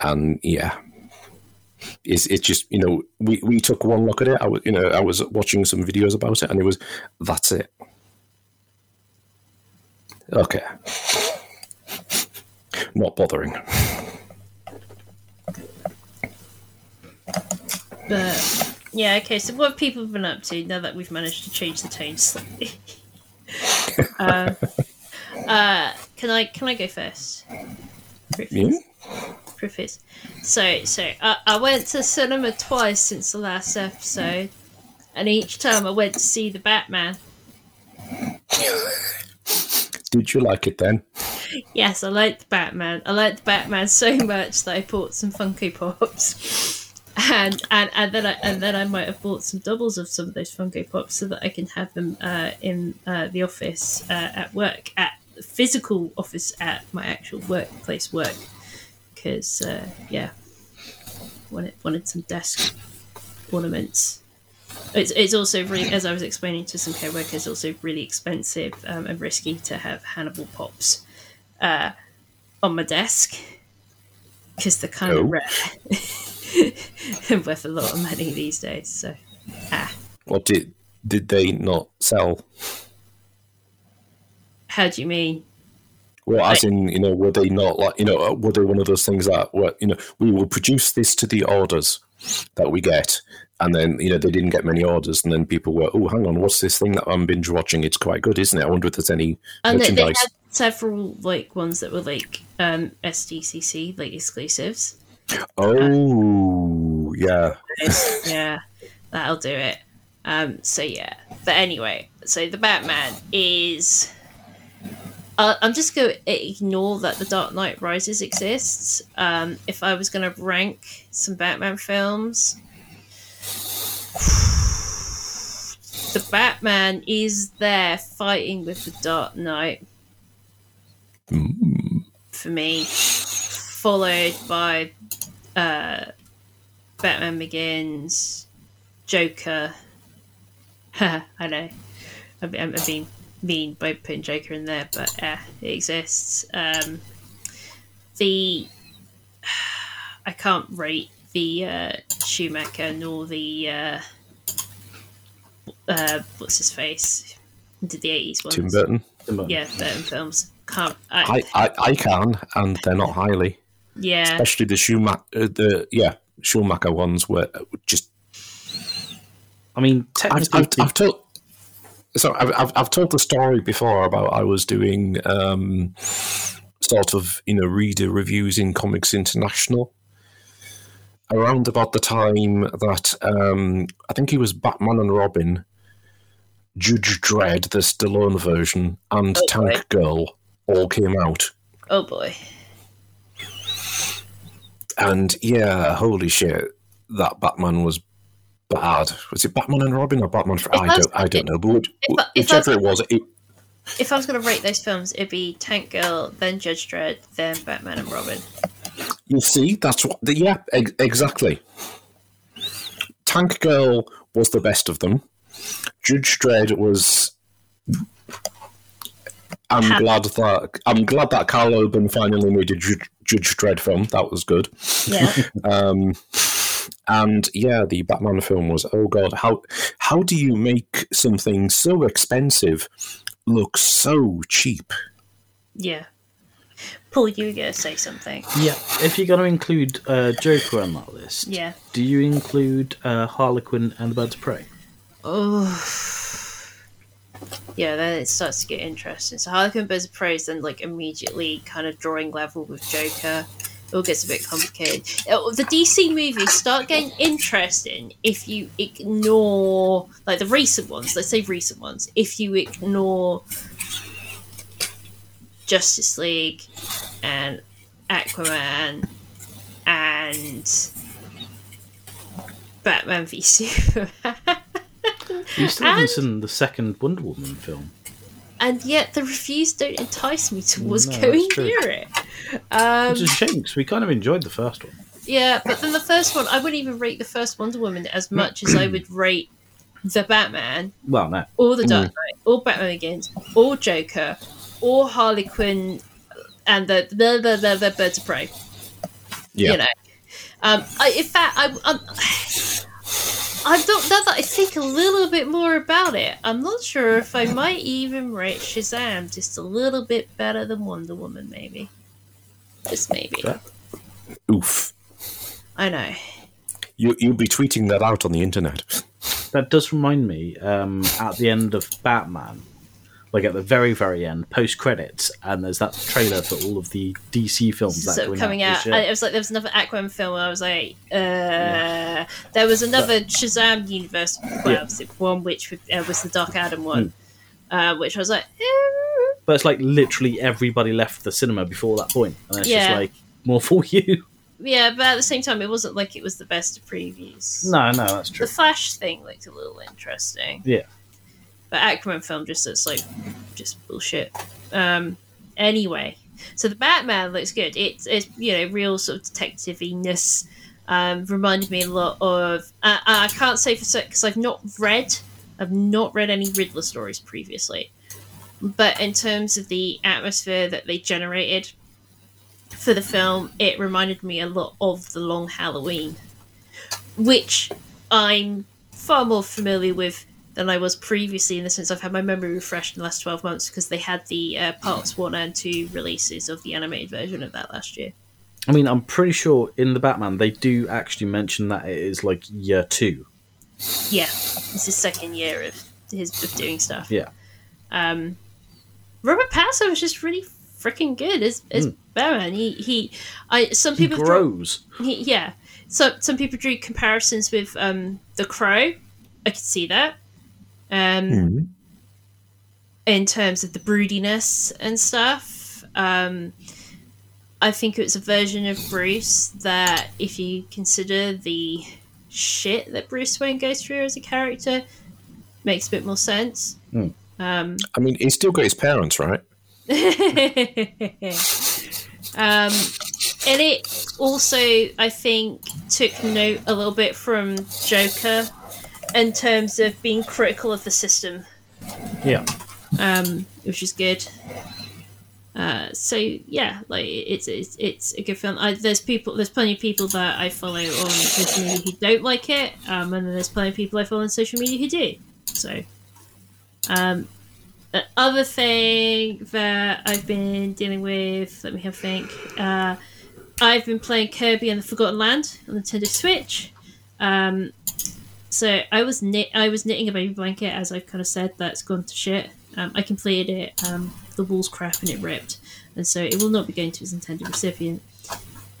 and yeah it's, it's just you know we, we took one look at it i was you know i was watching some videos about it and it was that's it okay not bothering But yeah, okay. So what have people been up to now that we've managed to change the tone slightly? uh, uh, can I can I go first? Yeah Preface. So so I, I went to cinema twice since the last episode, and each time I went to see the Batman. did you like it then Yes, I liked Batman. I liked Batman so much that I bought some Funko Pops, and and and then I and then I might have bought some doubles of some of those Funko Pops so that I can have them uh, in uh, the office uh, at work at the physical office at my actual workplace work because uh, yeah, wanted wanted some desk ornaments. It's, it's also really, as I was explaining to some co-workers, also really expensive um, and risky to have Hannibal pops uh, on my desk because they're kind Oh. of rare and worth a lot of money these days. So, ah, What did did they not sell? how do you mean? Well, as in, you know, were they not like, you know, were they one of those things that were, you know, we will produce this to the orders that we get, and then, you know, they didn't get many orders, and then people were, oh, hang on, what's this thing that I'm binge watching? It's quite good, isn't it? I wonder if there's any And they, they had several like ones that were like um, SDCC, like exclusives. Oh, yeah. yeah, that'll do it. Um, so yeah, but anyway, so the Batman is. Uh, I'm just going to ignore that the Dark Knight Rises exists. Um, if I was going to rank some Batman films, the Batman is there fighting with the Dark Knight for me, followed by uh, Batman Begins, Joker. I know. I'm, I'm being mean by putting Joker in there, but uh, it exists. Um, the I can't rate the uh, Schumacher nor the uh, uh, what's his face Who did the eighties ones. Tim Burton. Yeah, Burton films. Can't. I, I, I, I can, and they're not highly. yeah. Especially the Schumacher, uh, the, yeah, Schumacher ones were just I mean, I've, technically, I've, I've told. So I've, I've, I've told the story before about I was doing um, sort of you know reader reviews in Comics International around about the time that um, I think he was Batman and Robin, Judge Dredd, the Stallone version, and Oh, Tank. Girl all came out, Oh boy. and yeah, holy shit, that Batman was bad. Was it Batman and Robin or Batman? For, I I was- don't, I don't know, but which- if I- if whichever it was, it, If I was going to rate those films, it'd be Tank Girl, then Judge Dredd, then Batman and Robin. You see, that's what. The, yeah, ex- exactly. Tank Girl was the best of them. Judge Dredd was. I'm glad that I'm glad that Karl Urban finally made a Judge, Judge Dredd film. That was good. Yeah. Um, and yeah, the Batman film was. Oh god, how how do you make something so expensive look so cheap? yeah. Paul, you were going to say something. Yeah, if you're going to include uh, Joker on that list, Yeah. do you include uh, Harley Quinn and the Birds of Prey? Oh. Yeah, then it starts to get interesting. So Harley Quinn Birds of Prey is then like immediately kind of drawing level with Joker. It all gets a bit complicated. Uh, The DC movies start getting interesting if you ignore like the recent ones. Let's say recent ones. If you ignore Justice League and Aquaman and Batman v Superman. You still haven't seen the second Wonder Woman film. And yet the reviews don't entice me towards No, going near it. Um, Which is a shame because we kind of enjoyed the first one. yeah, but then the first one, I wouldn't even rate the first Wonder Woman as much as I would rate the Batman, Well, no. or the Dark Knight, or Batman Begins, or Joker, or Harley Quinn, and the the the, the, the Birds of Prey. Yeah. You know, um, I, in fact, I, I'm. I've not now that I think a little bit more about it. I'm not sure if I might even rate Shazam just a little bit better than Wonder Woman, maybe. Just maybe. Fair. Oof. I know. You you'll be tweeting that out on the internet. That does remind me um, at the end of Batman, like at the very, very end, post credits, and there's that trailer for all of the DC films that So coming out. out, this year. and it was like there was another Aquaman film. Where I was like, uh, there was another Shazam universe, well, Yeah. one which uh, was the Dark Adam one, Hmm. uh, which I was like, eh, But it's like literally everybody left the cinema before that point, and it's just like more for you. yeah, but at the same time, it wasn't like it was the best of previews. No, no, that's true. The Flash thing looked a little interesting. Yeah. But Aquaman film just looks like just bullshit. Um, anyway, so the Batman looks good. It's, it's you know real sort of detective-ness. Um, reminded me a lot of. Uh, I can't say for certain because I've not read. I've not read any Riddler stories previously, but in terms of the atmosphere that they generated for the film, it reminded me a lot of the Long Halloween, which I'm far more familiar with than I was previously in the sense I've had my memory refreshed in the last 12 months because they had the uh, parts 1 and 2 releases of the animated version of that last year. I mean, I'm pretty sure in the Batman they do actually mention that it is like year two. Yeah, it's his second year of his of doing stuff. Yeah. Um, Robert Pattinson was just really freaking good as, as Batman. He he, I some He people draw- grows. He, yeah. So some people drew comparisons with um, the Crow. I could see that. Um, in terms of the broodiness and stuff. Um, I think it was a version of Bruce that, if you consider the shit that Bruce Wayne goes through as a character, makes a bit more sense. Hmm. Um, I mean, he's still got his parents, right? um, and it also, I think, took note a little bit from Joker in terms of being critical of the system, Yeah. um, which is good. Uh, so yeah, like it's it's, it's a good film. I, there's people, there's plenty of people that I follow on social media who don't like it, um, and then there's plenty of people I follow on social media who do. So, um, the other thing that I've been dealing with, let me have a think. Uh, I've been playing Kirby and the Forgotten Land on the Nintendo Switch. Um, so I was knit, I was knitting a baby blanket, as I've kind of said. That's gone to shit. Um, I completed it. Um, the wool's crap and it ripped, and so it will not be going to its intended recipient.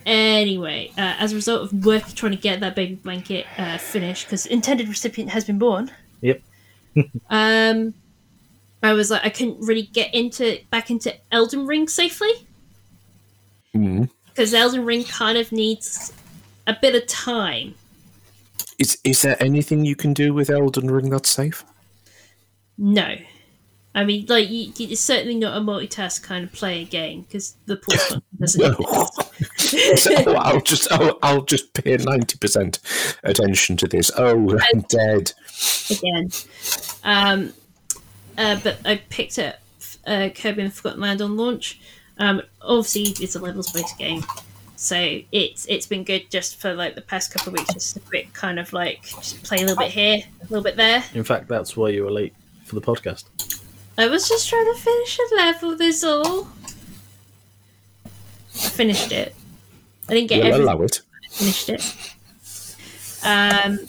Anyway, uh, as a result of work trying to get that baby blanket uh, finished, because intended recipient has been born. Yep. Um, I was like, I couldn't really get into back into Elden Ring safely Mm. because Elden Ring kind of needs a bit of time. Is is there anything you can do with Elden Ring that's safe? No, I mean, like, you, it's certainly not a multitask kind of player game because the pause button doesn't. No. So I'll just I'll, I'll just pay ninety percent attention to this. Oh, I'm dead. again. Um, uh, but I picked up uh, Kirby and Forgotten Land on launch. Um, obviously, it's a levels based game, so it's it's been good just for like the past couple of weeks, just a bit kind of like just play a little bit here, a little bit there. In fact, that's why you were late for the podcast. I was just trying to finish a level. This all. I finished it. I didn't get We'll everything. allow it. finished it. Um,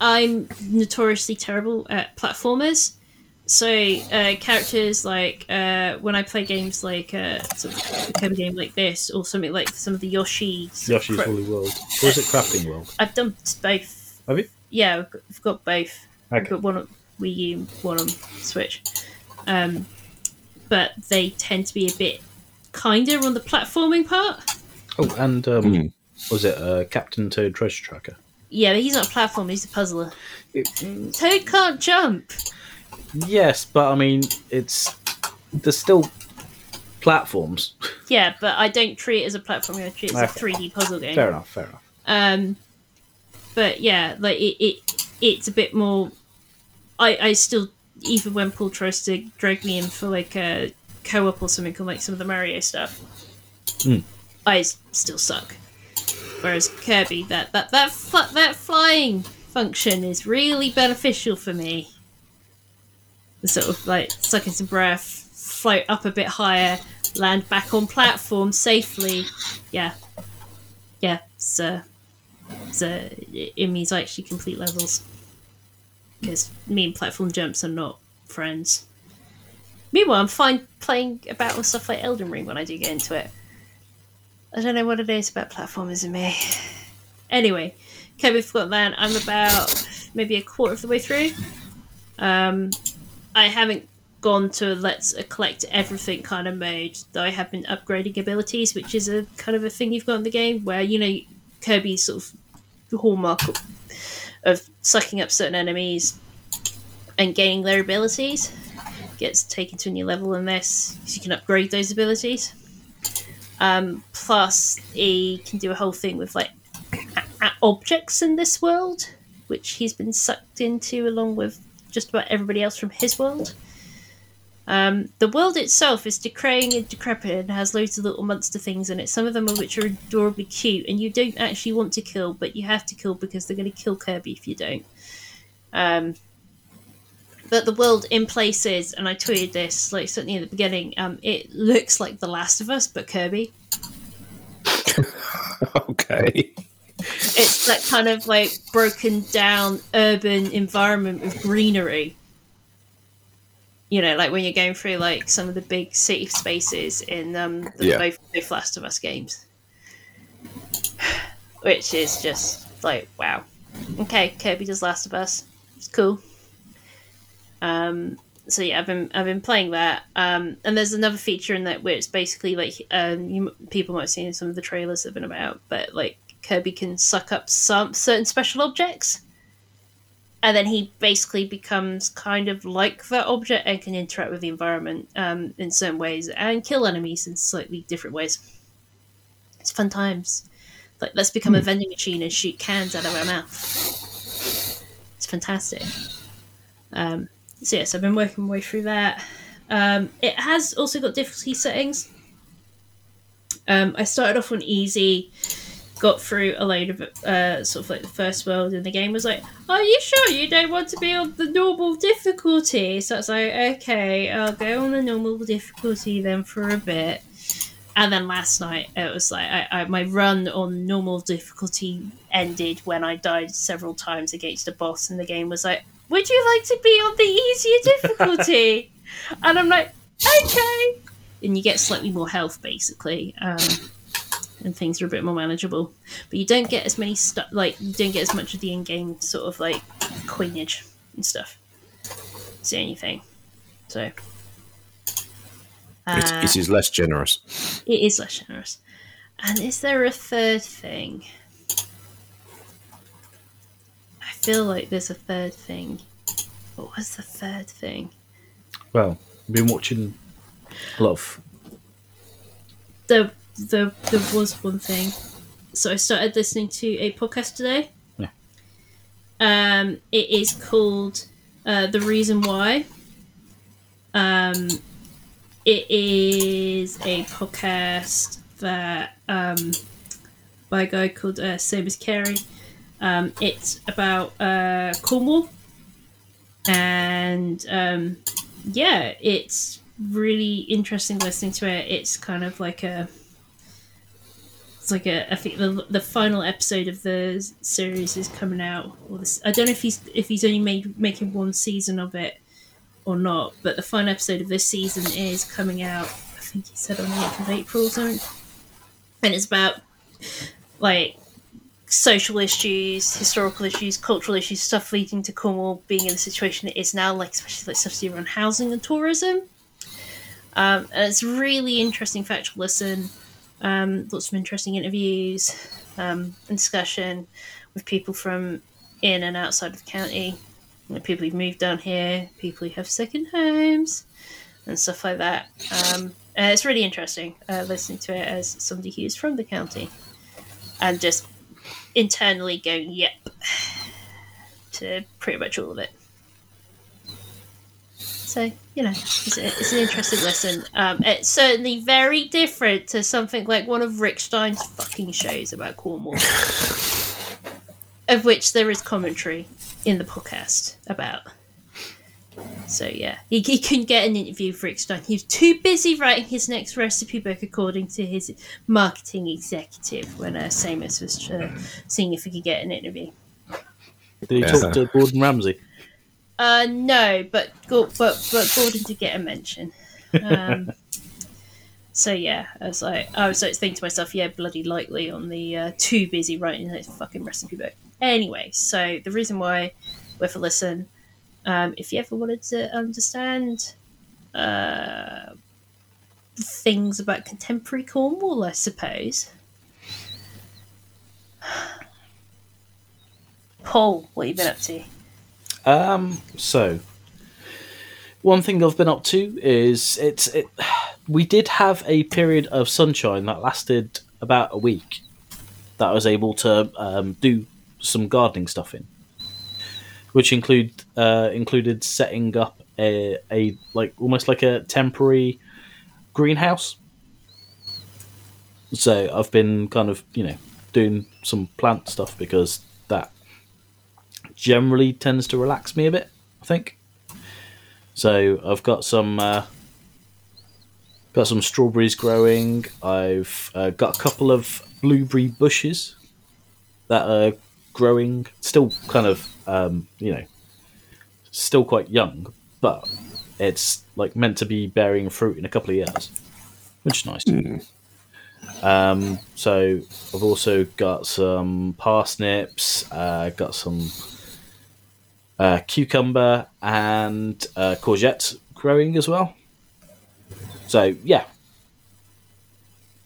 I'm notoriously terrible at platformers. So uh, characters like uh, when I play games like uh, sort of a game like this, or something like some of the Yoshi's. Yoshi's cra- Woolly World. Or is it Crafting World? I've done both. Have you? Yeah, I've got, I've got both. I've Okay. got one on Wii U, one on Switch. Um, but they tend to be a bit kinder on the platforming part. Oh, and um, Hmm. was it uh, Captain Toad Treasure Tracker? Yeah, but he's not a platform, he's a puzzler. It- Toad can't jump. Yes, but I mean, it's there's still platforms. Yeah, but I don't treat it as a platform. I treat it as a 3D puzzle game. fair enough. Fair enough. Um, but yeah, like it, it, it's a bit more. I, I still even when Paul tries to drag me in for like a co-op or something on like some of the Mario stuff, Hmm. I still suck. Whereas Kirby, that that that that flying function is really beneficial for me. Sort of like sucking some breath, float up a bit higher, land back on platform safely. Yeah, yeah. So, so it means I actually complete levels because me and platform jumps are not friends. Meanwhile, I'm fine playing about with stuff like Elden Ring when I do get into it. I don't know what it is about platformers and me. Anyway, Kirby Forgotten Land, I'm about maybe a quarter of the way through. Um, I haven't gone to let's collect everything kind of mode, though I have been upgrading abilities, which is a kind of a thing you've got in the game where, you know, Kirby's sort of hallmark of, sucking up certain enemies and gaining their abilities gets taken to a new level in this, so you can upgrade those abilities. Um, plus, he can do a whole thing with like a- a- objects in this world, which he's been sucked into along with just about everybody else from his world. Um, the world itself is decaying and decrepit and has loads of little monster things in it. Some of them are which are adorably cute, and you don't actually want to kill, but you have to kill because they're going to kill Kirby if you don't. Um, but the world in places, and I tweeted this like certainly in the beginning, um, it looks like The Last of Us, but Kirby. Okay. It's that kind of like broken down urban environment with greenery. You know, like when you're going through like some of the big city spaces in um, the Yeah. both, both Last of Us games, which is just like wow. Okay, Kirby does Last of Us. It's cool. Um, so yeah, I've been I've been playing that. Um, and there's another feature in that where it's basically like um, you, people might have seen some of the trailers have been about, but like Kirby can suck up some certain special objects, and then he basically becomes kind of like that object and can interact with the environment um, in certain ways and kill enemies in slightly different ways. It's fun times. Like let's become a vending machine and shoot cans out of our mouth. It's fantastic. Um, so yes, I've been working my way through that. Um, it has also got difficulty settings. Um, I started off on easy, got through a load of uh, sort of like the first world, and the game was like, "Are you sure you don't want to be on the normal difficulty?" So I was like, "Okay, I'll go on the normal difficulty then for a bit." And then last night it was like I, I, my run on normal difficulty ended when I died several times against a boss, and the game was like, "Would you like to be on the easier difficulty?" and I'm like, "Okay." And you get slightly more health, basically, um, and things are a bit more manageable. But you don't get as many stuff, like you don't get as much of the in-game sort of like coinage and stuff. It's anything. only thing. So. It, Uh, it is less generous. it is less generous. And is there a third thing? I feel like there's a third thing. What was the third thing? Well, I've been watching a lot of The there there was one thing. So I started listening to a podcast today. Yeah. Um, it is called uh, "The Reason Why." Um, it is a podcast that um, by a guy called uh, Sabers Carey. Um, it's about uh, Cornwall, and um, yeah, it's really interesting listening to it. It's kind of like a it's like a I think the, the final episode of the series is coming out. Or this, I don't know if he's if he's only made making one season of it or not, but the final episode of this season is coming out. I think he said on the eighth of April something, and it's about like social issues, historical issues, cultural issues, stuff leading to Cornwall being in the situation it is now, like especially like do around housing and tourism. Um, and it's really interesting factual listen. Um, lots of interesting interviews um, and discussion with people from in and outside of the county. People who've moved down here, people who have second homes, and stuff like that. Um, it's really interesting uh, listening to it as somebody who's from the county and just internally going, yep, to pretty much all of it. So, you know, it's, a, it's an interesting lesson. Um, it's certainly very different to something like one of Rick Stein's fucking shows about Cornwall, of which there is commentary in the podcast about. So, yeah, he, he couldn't get an interview with Rick Stein. He was too busy writing his next recipe book, according to his marketing executive, when uh, Samus was uh, seeing if he could get an interview. Did he Yeah. talk to Gordon Ramsay? Uh, no, but but but Gordon did get a mention. Um, so yeah, I was like, I was like thinking to myself, yeah, bloody likely on the uh, too busy writing his fucking recipe book. Anyway, so the reason why we're for listen, um, if you ever wanted to understand uh, things about contemporary Cornwall, I suppose. Paul, what have you been up to? Um, so one thing I've been up to is it's it. We did have a period of sunshine that lasted about a week that I was able to um, do some gardening stuff in, which include uh, included setting up a, a like almost like a temporary greenhouse. So I've been kind of you know doing some plant stuff because that generally tends to relax me a bit. I think. So I've got some uh, got some strawberries growing. I've uh, got a couple of blueberry bushes that are growing. Still kind of um, you know still quite young, but it's like meant to be bearing fruit in a couple of years, which is nice. Um, so I've also got some parsnips, uh, got some uh, cucumber and uh, courgette growing as well. So yeah,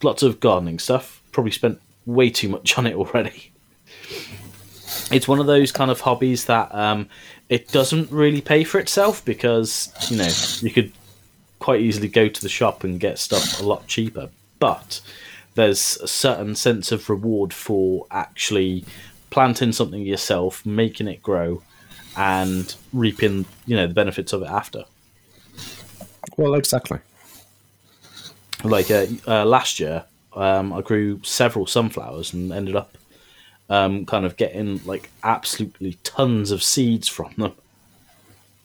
lots of gardening stuff. Probably spent way too much on it already. It's one of those kind of hobbies that um, it doesn't really pay for itself because you know you could quite easily go to the shop and get stuff a lot cheaper, but there's a certain sense of reward for actually planting something yourself, making it grow, and reaping you know the benefits of it after. Well, exactly. Like uh, uh, last year, um, I grew several sunflowers and ended up um, kind of getting like absolutely tons of seeds from them,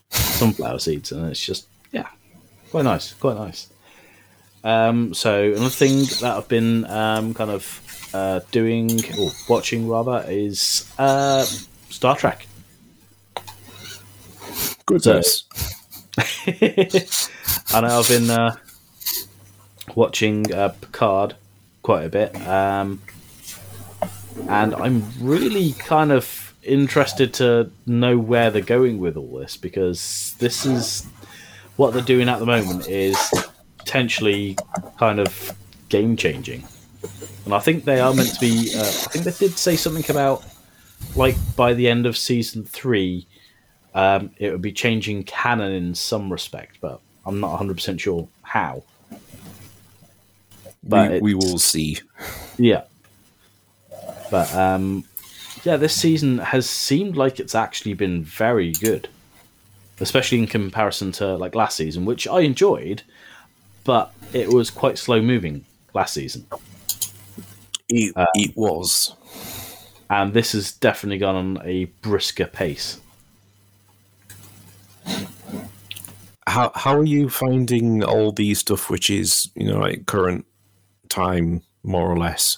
sunflower seeds, and it's just yeah, quite nice, quite nice. Um, so another thing that I've been um, kind of uh, doing or watching rather is uh, Star Trek. Goodness. I know I've been uh, watching uh, Picard quite a bit, um, and I'm really kind of interested to know where they're going with all this because this is what they're doing at the moment is potentially kind of game changing, and I think they are meant to be. Uh, I think they did say something about like by the end of season three um, it would be changing canon in some respect, but I'm not 100% sure how. But we, we will see. Yeah. But um yeah, this season has seemed like it's actually been very good. Especially in comparison to like last season, which I enjoyed, but it was quite slow moving last season. It, Uh, it was. And this has definitely gone on a brisker pace. How how are you finding all the stuff which is you know like current time more or less?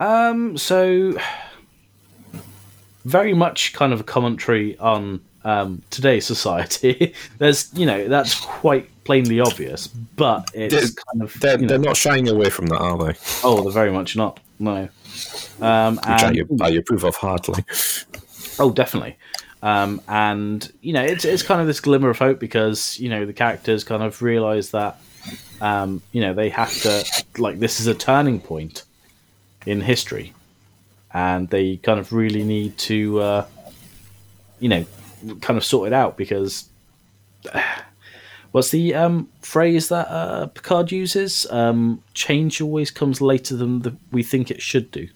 Um, so very much kind of a commentary on um, today's society. There's, you know, that's quite plainly obvious, but it's They're- kind of They're, you know- they're not shying away from that, are they? oh, they're very much not. No. Um, Which I, and, I approve of hardly. oh, definitely. Um, and you know, it's it's kind of this glimmer of hope because you know the characters kind of realize that um, you know they have to like this is a turning point in history, and they kind of really need to uh, you know kind of sort it out because what's the um, phrase that uh, Picard uses? Um, change always comes later than the, we think it should do.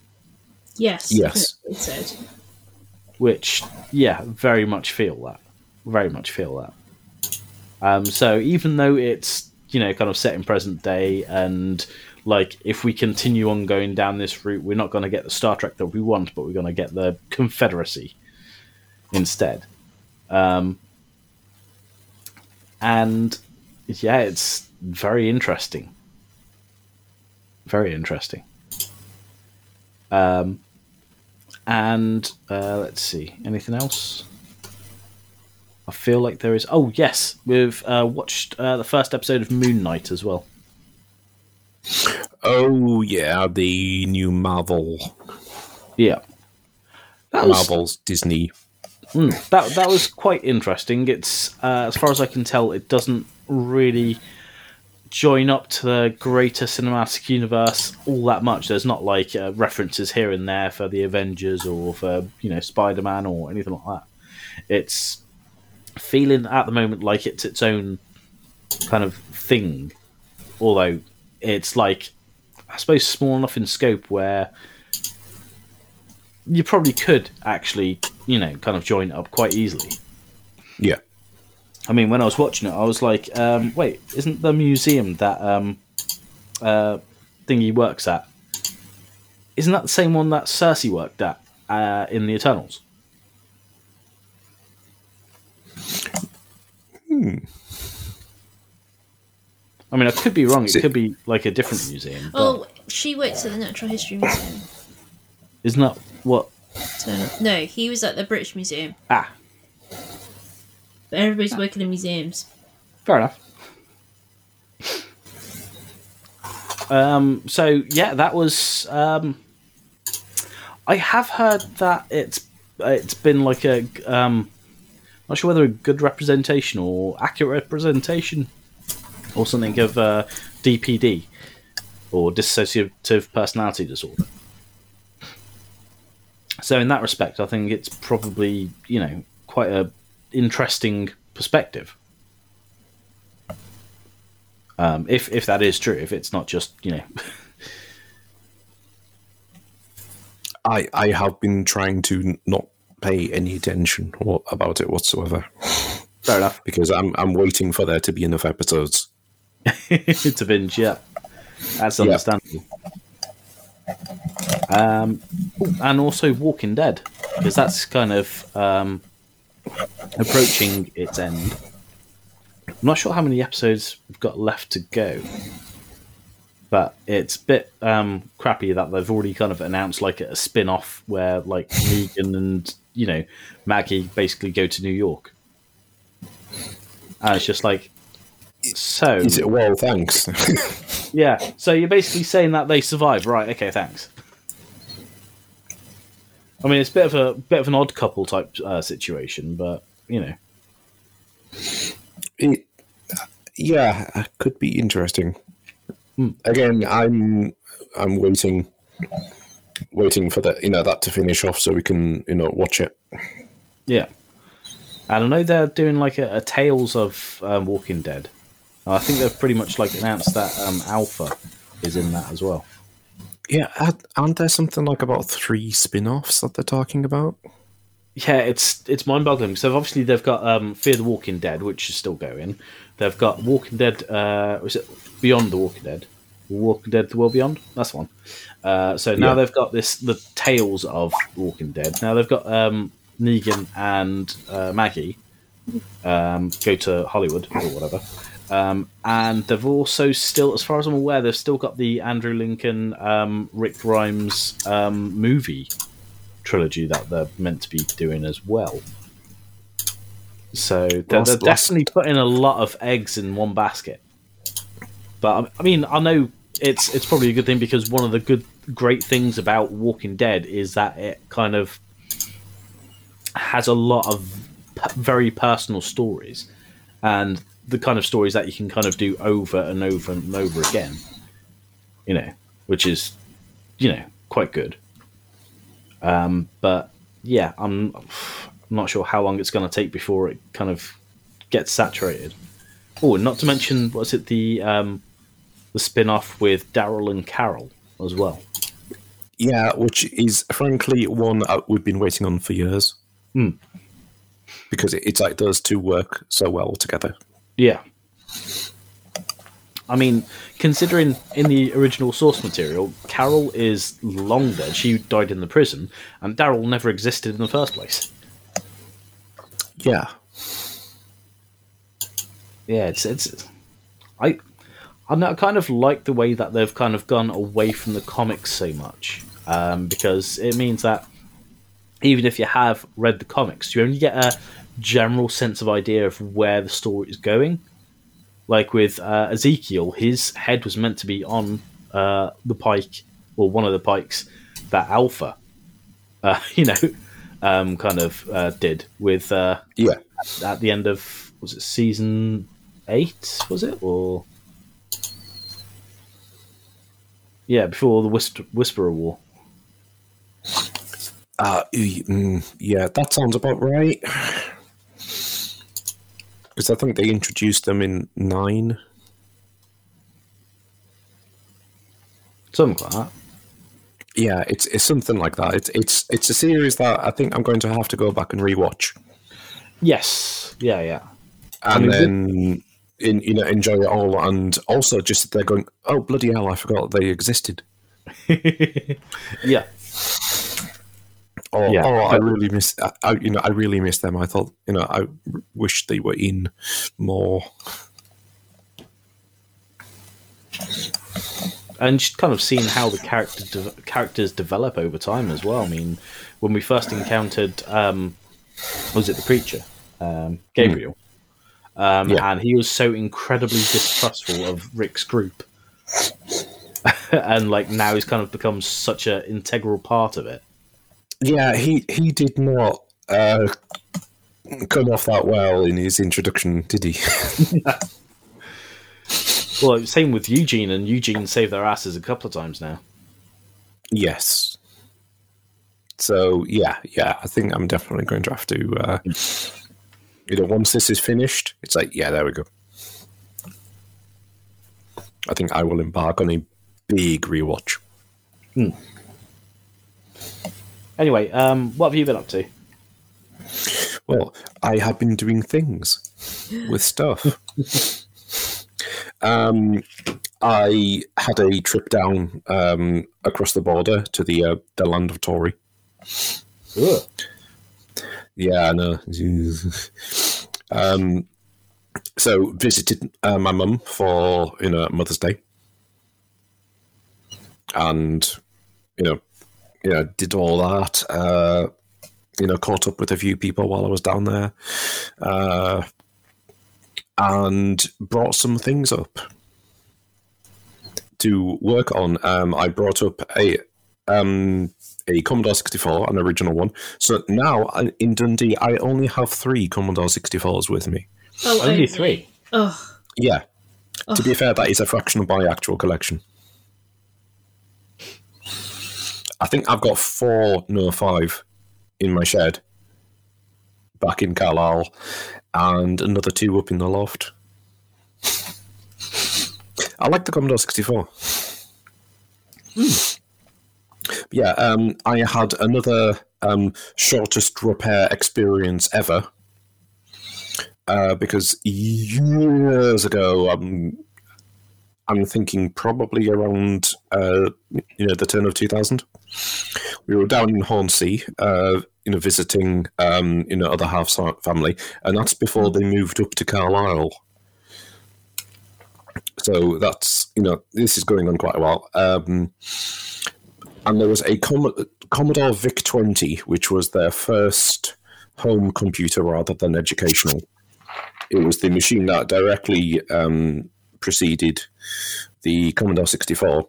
Yes. Yes. It said. Which yeah very much feel that. Very much feel that. Um, so even though it's you know kind of set in present day and like if we continue on going down this route we're not going to get the star trek that we want but we're going to get the confederacy instead. Um, and yeah it's very interesting. Very interesting. Um, and uh, let's see, anything else? I feel like there is. Oh yes, we've uh, watched uh, the first episode of Moon Knight as well. Oh yeah, the new Marvel, Yeah, that was Marvel's Disney. mm, that that was quite interesting. It's uh, as far as I can tell, it doesn't really join up to the greater cinematic universe all that much. There's not like uh, references here and there for the Avengers or for you know Spider Man or anything like that. It's feeling at the moment like it's its own kind of thing, although it's like I suppose small enough in scope where you probably could actually you know kind of join up quite easily. Yeah, I mean, when I was watching it, I was like, um, "Wait, isn't the museum that um, uh, thing he works at? Isn't that the same one that Sersi worked at uh, in the Eternals?" Hmm. I mean, I could be wrong. It See- could be like a different museum. But Oh, she works at the Natural History Museum. isn't that what? No, he was at the British Museum. Ah, But everybody's working in museums. Fair enough. Um, so yeah, that was. Um, I have heard that it's it's been like a um, not sure whether a good representation or accurate representation or something of uh, DPD or dissociative personality disorder. So in that respect, I think it's probably you know quite a interesting perspective. Um, if if that is true, if it's not just you know, I I have been trying to not pay any attention wha- about it whatsoever fair enough. because I'm I'm waiting for there to be enough episodes. to binge, yeah, that's Yeah. understandable. Um, and also Walking Dead because that's kind of um, approaching its end. I'm not sure how many episodes we've got left to go, but it's a bit um, crappy that they've already kind of announced like a spin-off where like Negan and you know Maggie basically go to New York, and it's just like so. Is it well? Thanks. Yeah, so you're basically saying that they survive, right? Okay, thanks. I mean, it's a bit of a bit of an odd couple type uh, situation, but you know, it, yeah, it could be interesting. Hmm. Again, I'm I'm waiting waiting for that you know that to finish off so we can you know watch it. yeah. And I know they're doing like a, a Tales of um, Walking Dead I think they've pretty much like announced that um, Alpha is in that as well. Yeah, aren't- aren't there something like about three spin-offs that they're talking about? Yeah, it's it's mind-boggling. So obviously they've got um, Fear the Walking Dead, which is still going. They've got Walking Dead. Uh, was it Beyond the Walking Dead? Walking Dead: The World Beyond. That's one. Uh, so now Yeah. they've got this the Tales of Walking Dead. Now they've got um, Negan and uh, Maggie um, go to Hollywood or whatever. Um, and they've also still, as far as I'm aware, they've still got the Andrew Lincoln, um, Rick Grimes um, movie trilogy that they're meant to be doing as well. So they're, they're definitely putting a lot of eggs in one basket. But I mean, I know it's it's probably a good thing because one of the good great things about Walking Dead is that it kind of has a lot of p- very personal stories and the kind of stories that you can kind of do over and over and over again. You know, which is you know quite good. Um, but yeah, I'm, I'm not sure how long it's going to take before it kind of gets saturated. Oh, and not to mention, was it the um, the spin off with Daryl and Carol as well? Yeah, which is frankly one that we've been waiting on for years. Hmm. Because it, it's like those two work so well together. Yeah. I mean, considering in the original source material, Carol is long dead. She died in the prison, and Daryl never existed in the first place. Yeah. Yeah, it's it's. I, I I kind of like the way that they've kind of gone away from the comics so much, um, because it means that even if you have read the comics, you only get a general sense of idea of where the story is going. Like with uh, Ezekiel, his head was meant to be on uh, the pike, or one of the pikes that Alpha, uh, you know, um, kind of uh, did with uh, Yeah. at the end of was it season eight? Was it or yeah, before the Whisper- Whisperer War? Uh, mm, yeah, that sounds about right. Because I think they introduced them in nine. Something like that. Yeah, it's it's something like that. It's it's it's a series that I think I'm going to have to go back and rewatch, Yes. Yeah. Yeah. and then in, you know enjoy it all, and also just they're going, oh bloody hell, I forgot they existed. Yeah. Or, Yeah, or I really miss, I, I, you know, I really miss them. I thought, you know, I wish they were in more. and just kind of seeing how the character de- characters develop over time as well. I mean, when we first encountered, um, was it the preacher, um, Gabriel, um, Yeah. and he was so incredibly distrustful of Rick's group, and like now he's kind of become such an integral part of it. Yeah, he he did not uh, come off that well in his introduction, did he? Well, same with Eugene, and Eugene saved their asses a couple of times now. yes. So yeah, yeah, I think I'm definitely going to have to. Uh, you know, once this is finished, it's like, yeah, there we go. I think I will embark on a big rewatch. Anyway, um, what have you been up to? Well, I have been doing things with stuff. um, I had a trip down um, across the border to the uh, the land of Tory. Ugh. Yeah, I know. um, so visited uh, my mum for you know Mother's Day, and you know, you know, did all that. Uh, you know, caught up with a few people while I was down there, uh, and brought some things up to work on. Um, I brought up a um, a Commodore 64, an original one. So now in Dundee, I only have three Commodore 64s with me. Oh, Only three. Oh, Yeah. To be fair, that is a fraction of my actual collection. I think I've got four, no, five in my shed back in Carlisle and another two up in the loft. I like the Commodore 64. Yeah, um, I had another um, shortest repair experience ever uh, because years ago, um, I'm thinking probably around uh, you know the turn of 2000. We were down in Hornsea, uh, you know, visiting um, you know other half family, and that's before they moved up to Carlisle. So that's you know this is going on quite a while. Um, and there was a Com- Commodore VIC 20, which was their first home computer rather than educational. It was the machine that directly um, preceded the Commodore 64.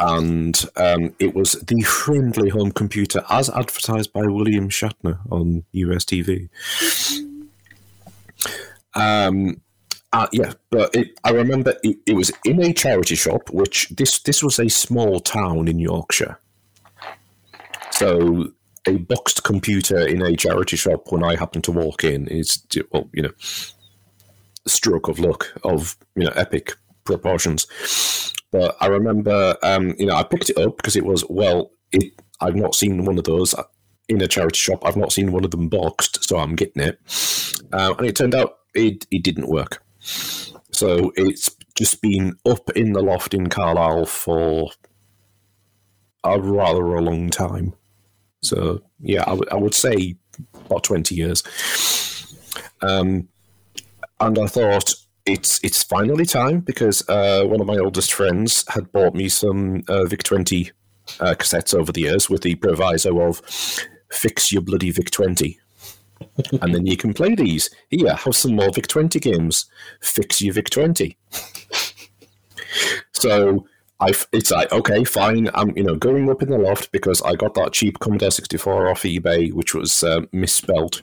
And um, it was the friendly home computer as advertised by William Shatner on US TV. Um, uh, yeah, but it, I remember it, it, was in a charity shop, which this this was a small town in Yorkshire. So a boxed computer in a charity shop when I happened to walk in is well, you know, stroke of luck of you know epic proportions. But I remember, um, you know, I picked it up because it was well, it, I've not seen one of those in a charity shop. I've not seen one of them boxed, so I'm getting it. Uh, and it turned out it it didn't work. So it's just been up in the loft in Carlisle for a rather a long time. So yeah, I, w- I would say about twenty years. Um, and I thought it's it's finally time because uh, one of my oldest friends had bought me some uh, Vic Twenty uh, cassettes over the years with the proviso of fix your bloody Vic Twenty and then you can play these. Here, have some more Vic 20 games. Fix your Vic 20. so I, it's like okay, fine. I'm you know going up in the loft because I got that cheap Commodore 64 off eBay, which was uh, misspelled.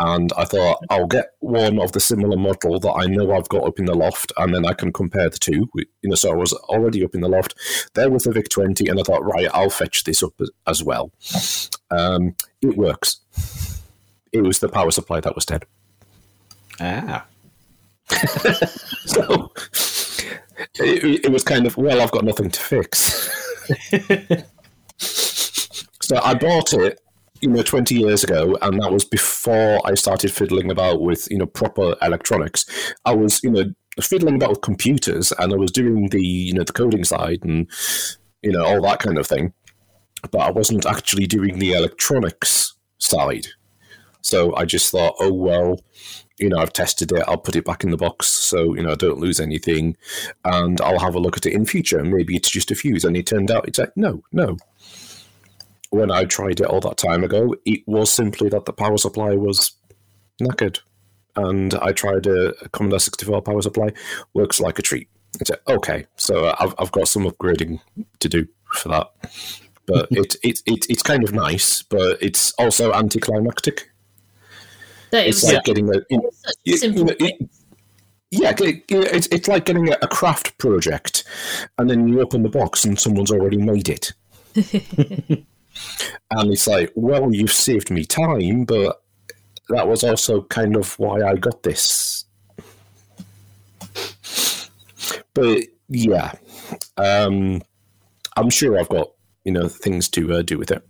And I thought I'll get one of the similar model that I know I've got up in the loft, and then I can compare the two. You know, so I was already up in the loft there with the Vic 20, and I thought, right, I'll fetch this up as well. Um, it works it was the power supply that was dead. Ah. so it, it, was kind of well, I've got nothing to fix. so I bought it, you know, twenty years ago, and that was before I started fiddling about with you know proper electronics. I was you know fiddling about with computers, and I was doing the you know the coding side and you know all that kind of thing, but I wasn't actually doing the electronics side. So I just thought, oh well, you know, I've tested it. I'll put it back in the box so you know I don't lose anything, and I'll have a look at it in future. Maybe it's just a fuse. And it turned out it's like no, no. When I tried it all that time ago, it was simply that the power supply was knackered, and I tried a, a Commodore 64 power supply. Works like a treat. It's okay, so I've I've got some upgrading to do for that. But it, it, it, it's kind of nice, but it's also anticlimactic that it's like getting a you, you it, yeah, it's it's like getting a craft project, and then you open the box and someone's already made it, and it's like, well, you've saved me time, but that was also kind of why I got this. But yeah, um, I'm sure I've got you know things to uh, do with it.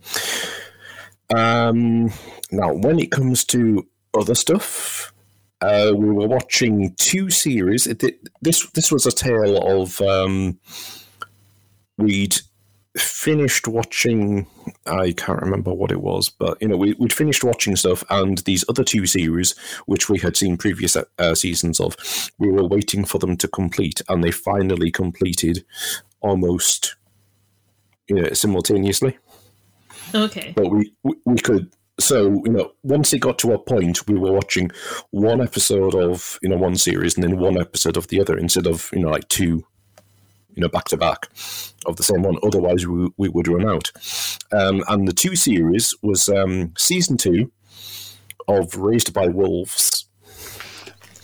Um, now, when it comes to other stuff. Uh, we were watching two series. It, it, this this was a tale of um, we'd finished watching. I can't remember what it was, but you know we, would finished watching stuff, and these other two series, which we had seen previous uh, seasons of, we were waiting for them to complete, and they finally completed almost you know simultaneously. Okay, but we we, we could so you know once it got to a point we were watching one episode of you know one series and then one episode of the other instead of you know like two you know back to back of the same one otherwise we, we would run out um, and the two series was um, season two of raised by wolves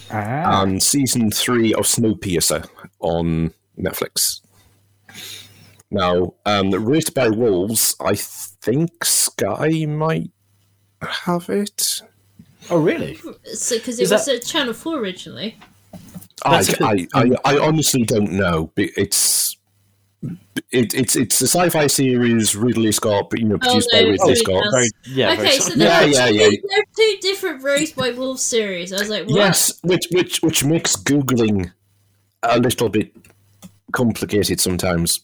ah. and season three of snowpiercer on netflix now um, raised by wolves i think sky might have it. Oh, really? So, because it was that... at Channel Four originally. I, That's a I, I, I honestly don't know. But It's it, it's it's a sci-fi series Ridley Scott, but you know, oh, produced no, by Ridley it's Scott. Very, yeah, okay, sort so of- there, Yeah, are yeah, two, yeah. there are two different Raised by Wolves series. I was like, what? Yes, which which which makes googling a little bit complicated sometimes.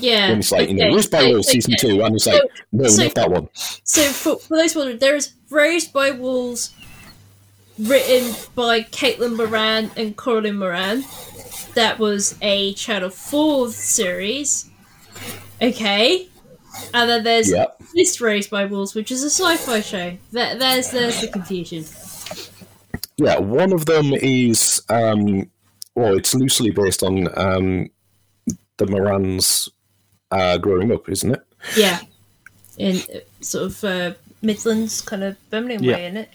Yeah. When it's like, you know, okay, Raised by so- Wolves season okay. two, and it's like, no, so- not that one. So for, for those wondering, there is Raised by Wolves, written by Caitlin Moran and Caroline Moran. That was a Channel Four series. Okay, and then there's Yeah. this Raised by Wolves, which is a sci-fi show. There, there's there's the confusion. Yeah, one of them is um, well, it's loosely based on um, the Morans uh, growing up, isn't it? Yeah, in uh, sort of uh, Midlands kind of Birmingham Yeah. way, in it.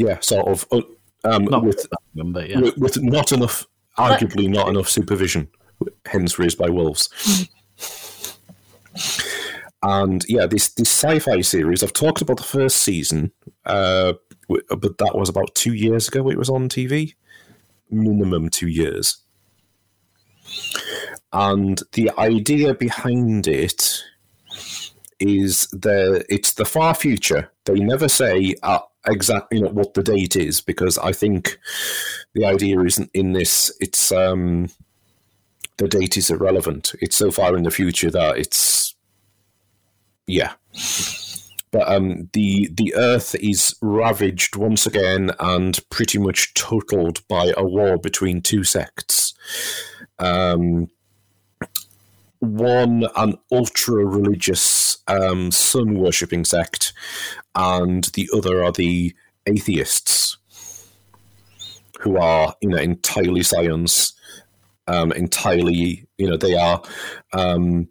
Yeah, sort of. uh, Um, Not with them, but yeah. with, with not enough, arguably not enough supervision, hence raised by wolves. and yeah, this this sci-fi series. I've talked about the first season, uh, but that was about two years ago. It was on TV, minimum two years. And the idea behind it is that it's the far future. They never say uh, exactly you know, what the date is because I think the idea isn't in this. It's um, the date is irrelevant. It's so far in the future that it's yeah. But um, the the Earth is ravaged once again and pretty much totaled by a war between two sects. Um, one an ultra religious um, sun worshipping sect, and the other are the atheists, who are you know entirely science, um, entirely you know they are, um,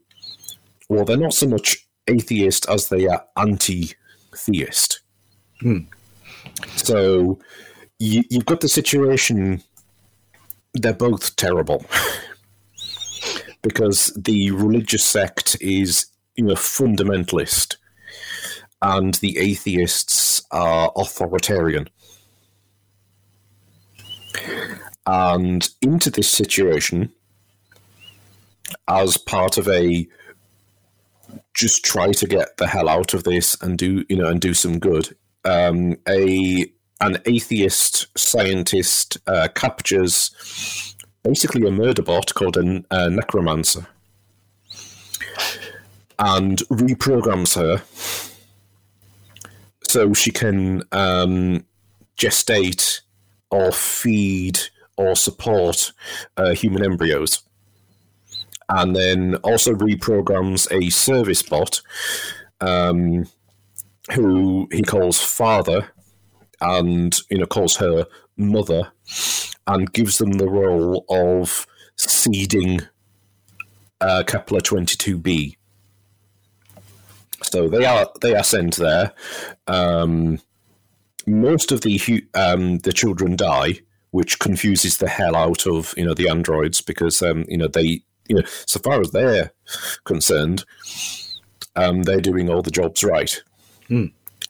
well they're not so much atheist as they are anti-theist. So you, you've got the situation. They're both terrible because the religious sect is you know fundamentalist and the atheists are authoritarian. And into this situation as part of a just try to get the hell out of this and do you know and do some good um, a an atheist scientist uh, captures basically a murder bot called a, a necromancer and reprograms her so she can um, gestate or feed or support uh, human embryos and then also reprograms a service bot um, who he calls father and you know calls her mother and gives them the role of seeding uh, Kepler 22b. So they are they are sent there. Um, most of the um, the children die, which confuses the hell out of you know the androids because um, you know they you know so far as they're concerned, um, they're doing all the jobs right.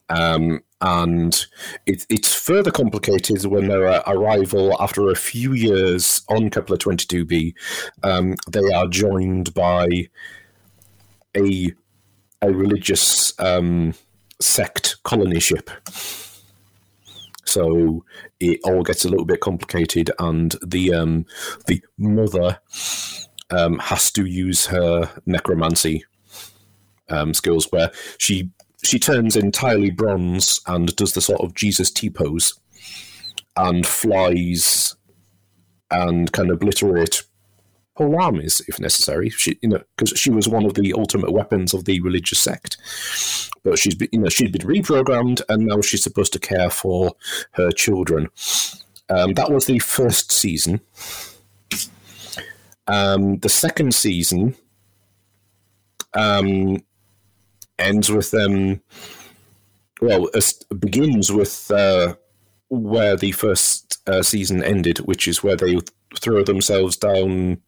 Um, and it, it's further complicated when their arrival after a few years on Kepler 22b, um, they are joined by a a religious um, sect colony ship. So it all gets a little bit complicated, and the um, the mother um, has to use her necromancy um, skills, where she she turns entirely bronze and does the sort of Jesus T pose, and flies and can obliterate whole armies if necessary. She, you know, because she was one of the ultimate weapons of the religious sect. But she's been, you know, she's been reprogrammed, and now she's supposed to care for her children. Um, that was the first season. Um, the second season um, ends with them. Well, begins with uh, where the first uh, season ended, which is where they throw themselves down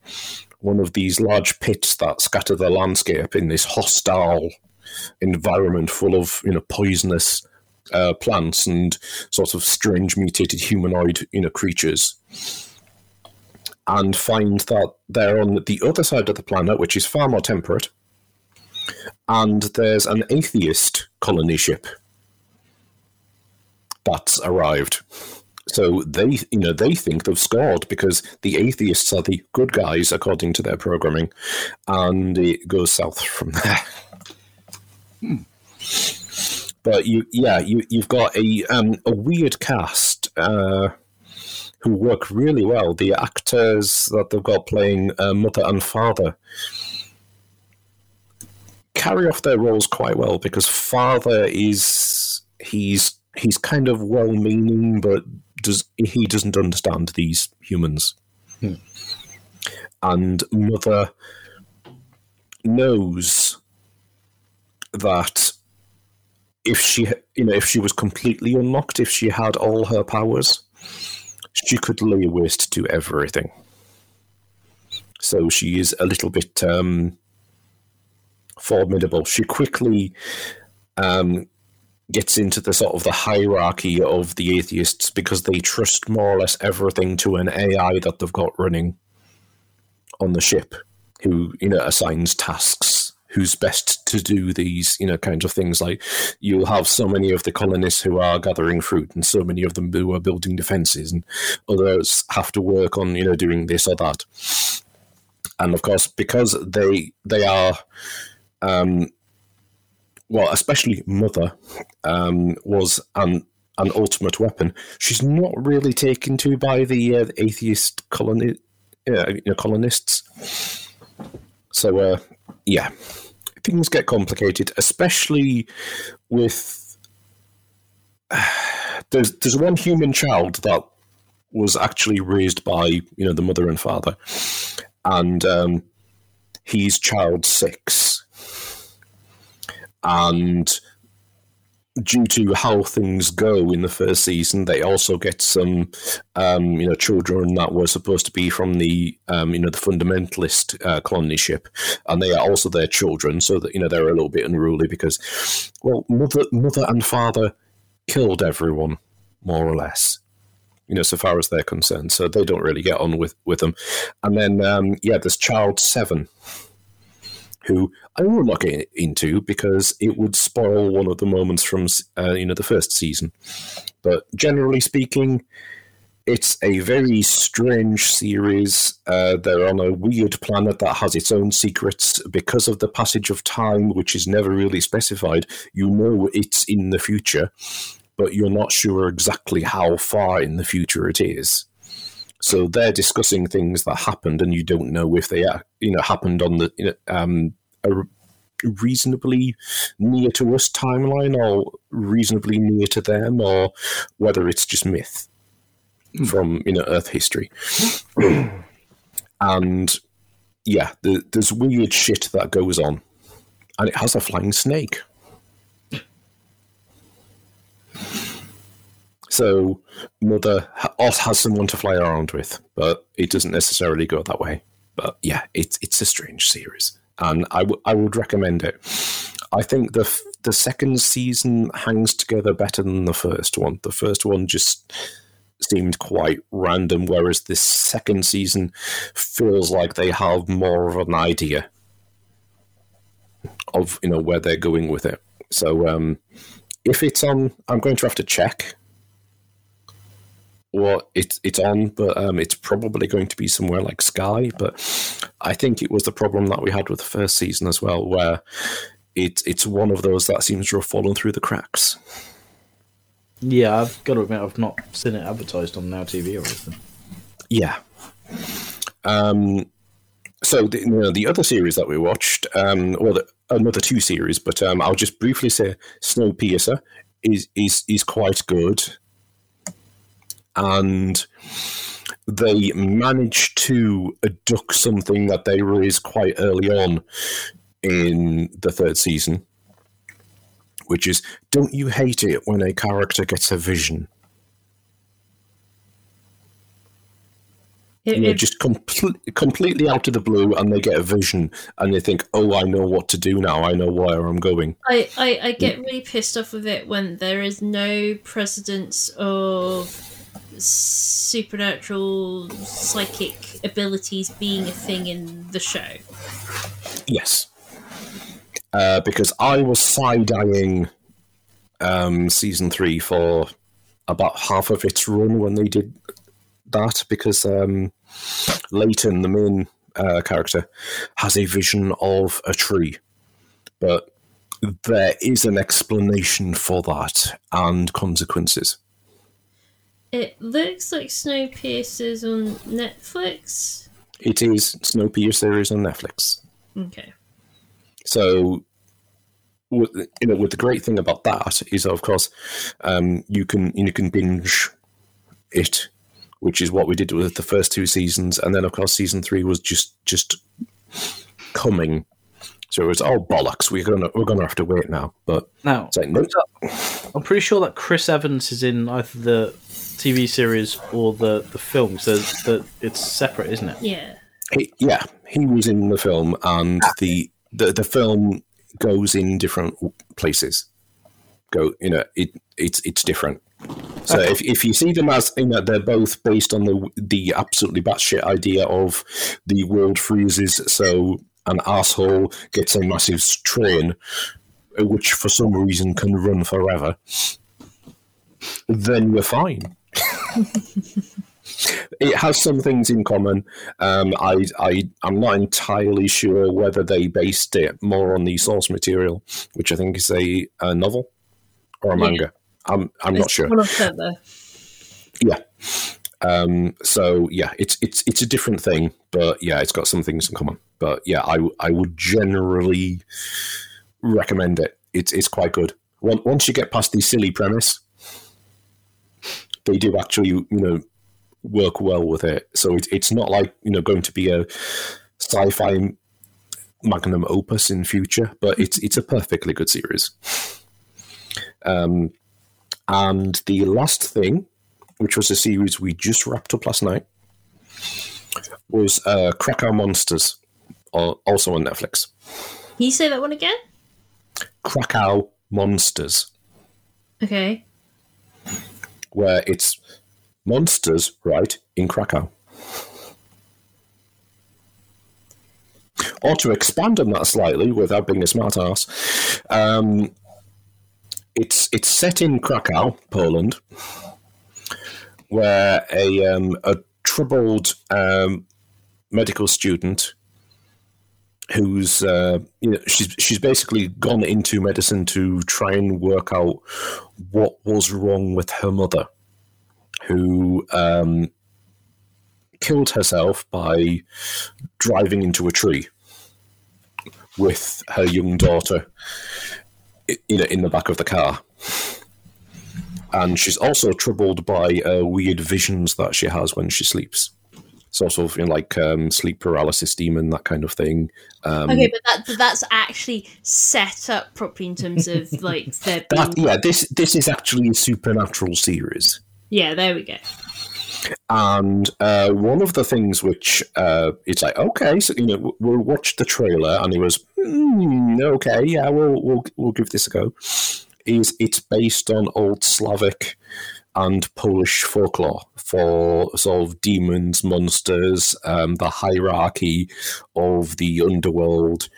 one of these large pits that scatter the landscape in this hostile environment full of you know poisonous uh, plants and sort of strange mutated humanoid you know creatures. and find that they're on the other side of the planet, which is far more temperate, and there's an atheist colony ship that's arrived. So they, you know, they think they've scored because the atheists are the good guys according to their programming, and it goes south from there. But you, yeah, you you've got a um, a weird cast uh, who work really well. The actors that they've got playing uh, mother and father carry off their roles quite well because father is he's he's kind of well meaning, but does he doesn't understand these humans. And mother knows that if she you know if she was completely unlocked, if she had all her powers, she could lay waste to everything. So she is a little bit um, formidable. She quickly um, gets into the sort of the hierarchy of the atheists because they trust more or less everything to an AI that they've got running on the ship, who you know assigns tasks. Who's best to do these, you know, kinds of things? Like you'll have so many of the colonists who are gathering fruit, and so many of them who are building defenses, and others have to work on, you know, doing this or that. And of course, because they they are um, well, especially Mother, um, was an an ultimate weapon. She's not really taken to by the uh, atheist coloni- uh, you know, colonists. So, uh, yeah, things get complicated, especially with. there's there's one human child that was actually raised by you know the mother and father, and um, he's child six and due to how things go in the first season, they also get some, um, you know, children that were supposed to be from the, um, you know, the fundamentalist uh, colony ship, and they are also their children, so that you know they're a little bit unruly because, well, mother, mother and father killed everyone more or less. You know, so far as they're concerned, so they don't really get on with with them. And then, um, yeah, there's child seven, who I will not get into because it would spoil one of the moments from uh, you know the first season. But generally speaking, it's a very strange series. Uh, they're on a weird planet that has its own secrets because of the passage of time, which is never really specified. You know it's in the future, but you're not sure exactly how far in the future it is. So they're discussing things that happened, and you don't know if they, you know, happened on the you know, um, a reasonably near to us timeline, or reasonably near to them, or whether it's just myth from you know Earth history. and yeah, the, there's weird shit that goes on, and it has a flying snake. So, Mother has someone to fly around with, but it doesn't necessarily go that way. But yeah, it's it's a strange series, and I, w- I would recommend it. I think the f- the second season hangs together better than the first one. The first one just seemed quite random, whereas this second season feels like they have more of an idea of you know where they're going with it. So um, if it's on, I'm going to have to check what it's it's on, but um, it's probably going to be somewhere like Sky. But I think it was the problem that we had with the first season as well, where it's it's one of those that seems to have fallen through the cracks. Yeah, I've got to admit, I've not seen it advertised on Now TV or anything. Yeah. Um. So the, you know, the other series that we watched, um, well, the, another two series, but um, I'll just briefly say Snowpiercer is is is quite good and they managed to duck something that they raised quite early on in the third season, which is don't you hate it when a character gets a vision? It, You know, it- just complete, completely out of the blue, and they get a vision, and they think, "Oh, I know what to do now. I know where I'm going." I, I, I get really pissed off with it when there is no precedence of supernatural psychic abilities being a thing in the show. Yes. Uh, because I was side eyeing um, season three for about half of its run when they did that because um, Layton, the main uh, character, has a vision of a tree. But there is an explanation for that and consequences. It looks like Snowpiercer's on Netflix. It is Snowpiercer series on Netflix. Okay. So, with, you know, with the great thing about that is, of course, um, you can you can binge it, which is what we did with the first two seasons, and then of course season three was just just coming. So it was oh bollocks, we're gonna we're gonna have to wait now. But Now, like no, I'm pretty sure that Chris Evans is in either the TV series or the, the film, so that it's separate, isn't it? Yeah. he, yeah, he was in the film, and the, the the film goes in different places. Go, you know, it it's it's different. So if, if you see them as you know, they're both based on the the absolutely batshit idea of the world freezes, so an asshole gets a massive train, which for some reason can run forever, then we're fine. it has some things in common. Um, I, I, I'm not entirely sure whether they based it more on the source material, which I think is a, a novel or a Yeah. manga. I'm, I'm not sure. One of them. Yeah. Um, so yeah, it's it's it's a different thing, but yeah, it's got some things in common. But yeah, I I would generally recommend it. It's it's quite good. Once you get past the silly premise, they do actually you know work well with it. So it's it's not like you know going to be a sci-fi magnum opus in future, but it's it's a perfectly good series. Um, and the last thing which was a series we just wrapped up last night, was uh, Krakow Monsters, also on Netflix. Can you say that one again? Krakow Monsters, Okay. Where it's monsters, right, in Krakow. Or to expand on that slightly, without being a smart ass, um, it's it's set in Krakow, Poland, where a um, a troubled um, medical student who's uh, you know she's she's basically gone into medicine to try and work out what was wrong with her mother, who um, killed herself by driving into a tree with her young daughter, you know, in the back of the car and she's also troubled by uh, weird visions that she has when she sleeps. Sort of you know, like um, sleep paralysis demon, that kind of thing. Um, Okay, but that but that's actually set up properly in terms of like there that, yeah, this this is actually a supernatural series, Yeah, there we go. and uh, one of the things which uh, it's like, okay, so you know, we'll watch the trailer, and it was mm, okay, yeah, we'll we'll we'll give this a go. Is it's based on old Slavic and Polish folklore for sort of demons, monsters, um, the hierarchy of the underworld,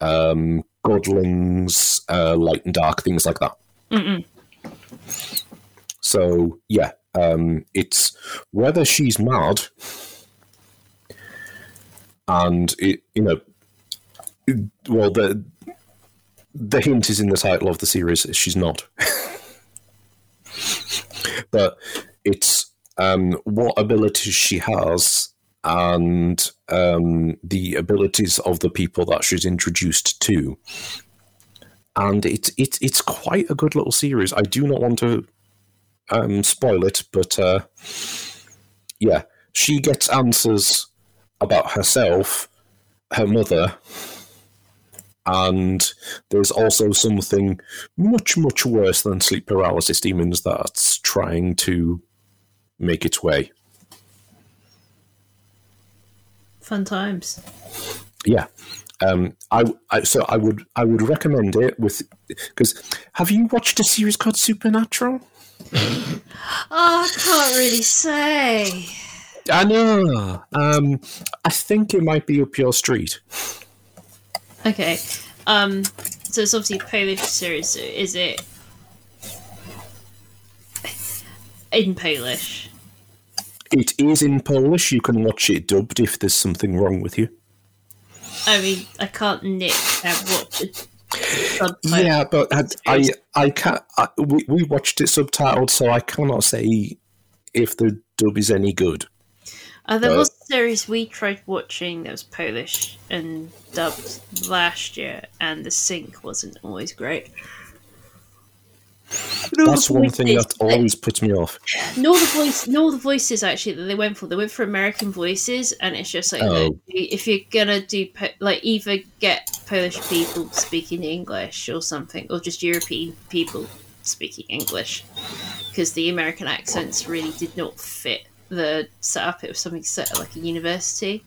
um, godlings, uh, light and dark, things like that. Mm-mm. So yeah, um, it's whether she's mad, and it, you know, well the the hint is in the title of the series. She's not, but it's um, what abilities she has and um, the abilities of the people that she's introduced to. And it's it's it's quite a good little series. I do not want to um, spoil it, but uh, yeah, she gets answers about herself, her mother, and there's also something much, much worse than sleep paralysis demons that's trying to make its way. Fun times. Yeah. Um, I, I so I would I would recommend it with because have you watched a series called Supernatural? Oh, I can't really say. I know. Um, I think it might be up your street. Okay. Um. So it's obviously Polish series. So is it in Polish? It is in Polish. You can watch it dubbed if there's something wrong with you. I mean, I can't nip and watch it. subtitled. Yeah, but I I, I can't. I, we, we watched it subtitled, so I cannot say if the dub is any good. Uh, there was a series we tried watching that was Polish and dubbed last year, and the sync wasn't always great. Nor That's the one thing that always puts me off. Nor the voice, nor the voices actually that they went for. They went for American voices, and it's just like Oh. if you're gonna do like either get Polish people speaking English or something, or just European people speaking English, because the American accents really did not fit the setup. It was something set at like a university,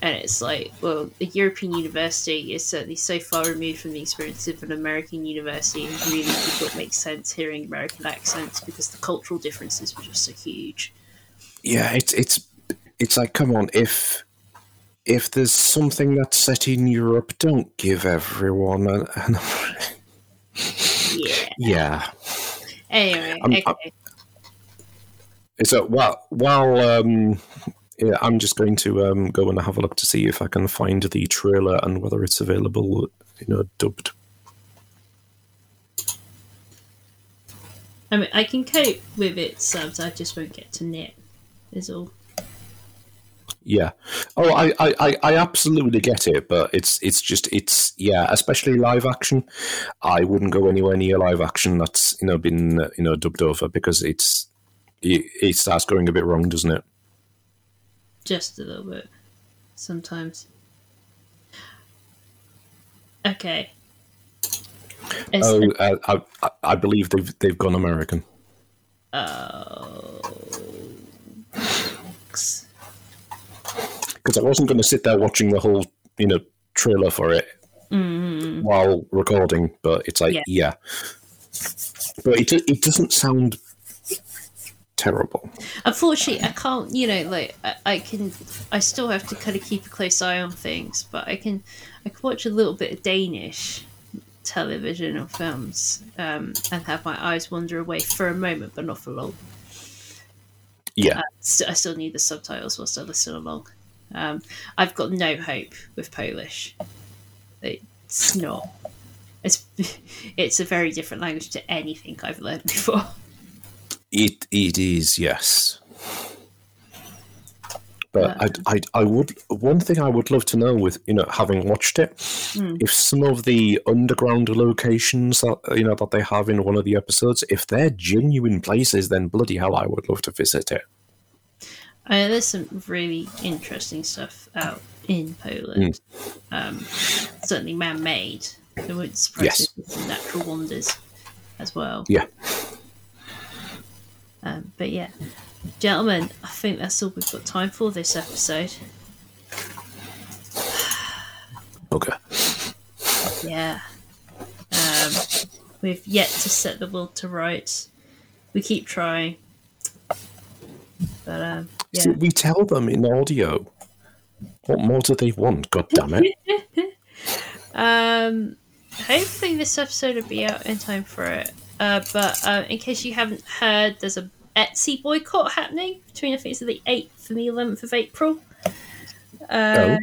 and it's like, well, a European university is certainly so far removed from the experience of an American university, and really did not make sense hearing American accents because the cultural differences were just so huge. Yeah, it's it's it's like come on, if if there's something that's set in Europe, don't give everyone an, an Yeah. yeah. Anyway, I'm- okay. So while while um, yeah, I'm just going to um, go and have a look to see if I can find the trailer and whether it's available, you know, dubbed. I mean, I can cope with it subs. I just won't get to knit. Is all. Yeah. Oh, I, I, I- I absolutely get it, but it's it's just it's yeah, especially live action. I wouldn't go anywhere near live action that's you know been you know dubbed over because it's it, it starts going a bit wrong, doesn't it? Just a little bit. Sometimes. Okay. It's- Oh, uh, I believe they've they've gone American. Oh. because I wasn't going to sit there watching the whole, you know, trailer for it while recording. But it's like, Yeah. yeah, but it it doesn't sound terrible. Unfortunately, I can't. You know, like I, I can. I still have to kind of keep a close eye on things, but I can. I can watch a little bit of Danish television or films um, and have my eyes wander away for a moment, but not for long. Yeah, St- I still need the subtitles whilst I listen along. Um, I've got no hope with Polish. It's not. It's it's a very different language to anything I've learned before. It it is yes. But I, I, I would one thing I would love to know with you know having watched it, if some of the underground locations that you know that they have in one of the episodes, if they're genuine places, then bloody hell, I would love to visit it. There's some really interesting stuff out in Poland. Um, certainly man-made. It wouldn't surprise Yes. me natural wonders as well. Yeah. Um, but yeah, gentlemen, I think that's all we've got time for this episode. Okay. Yeah. Um, we've yet to set the world to rights. We keep trying. But um, yeah. We tell them in audio. What more do they want? God damn it! Um, hopefully this episode will be out in time for it. Uh, but uh, in case you haven't heard, there's a Etsy boycott happening between I think it's the 8th and the 11th of April. Uh,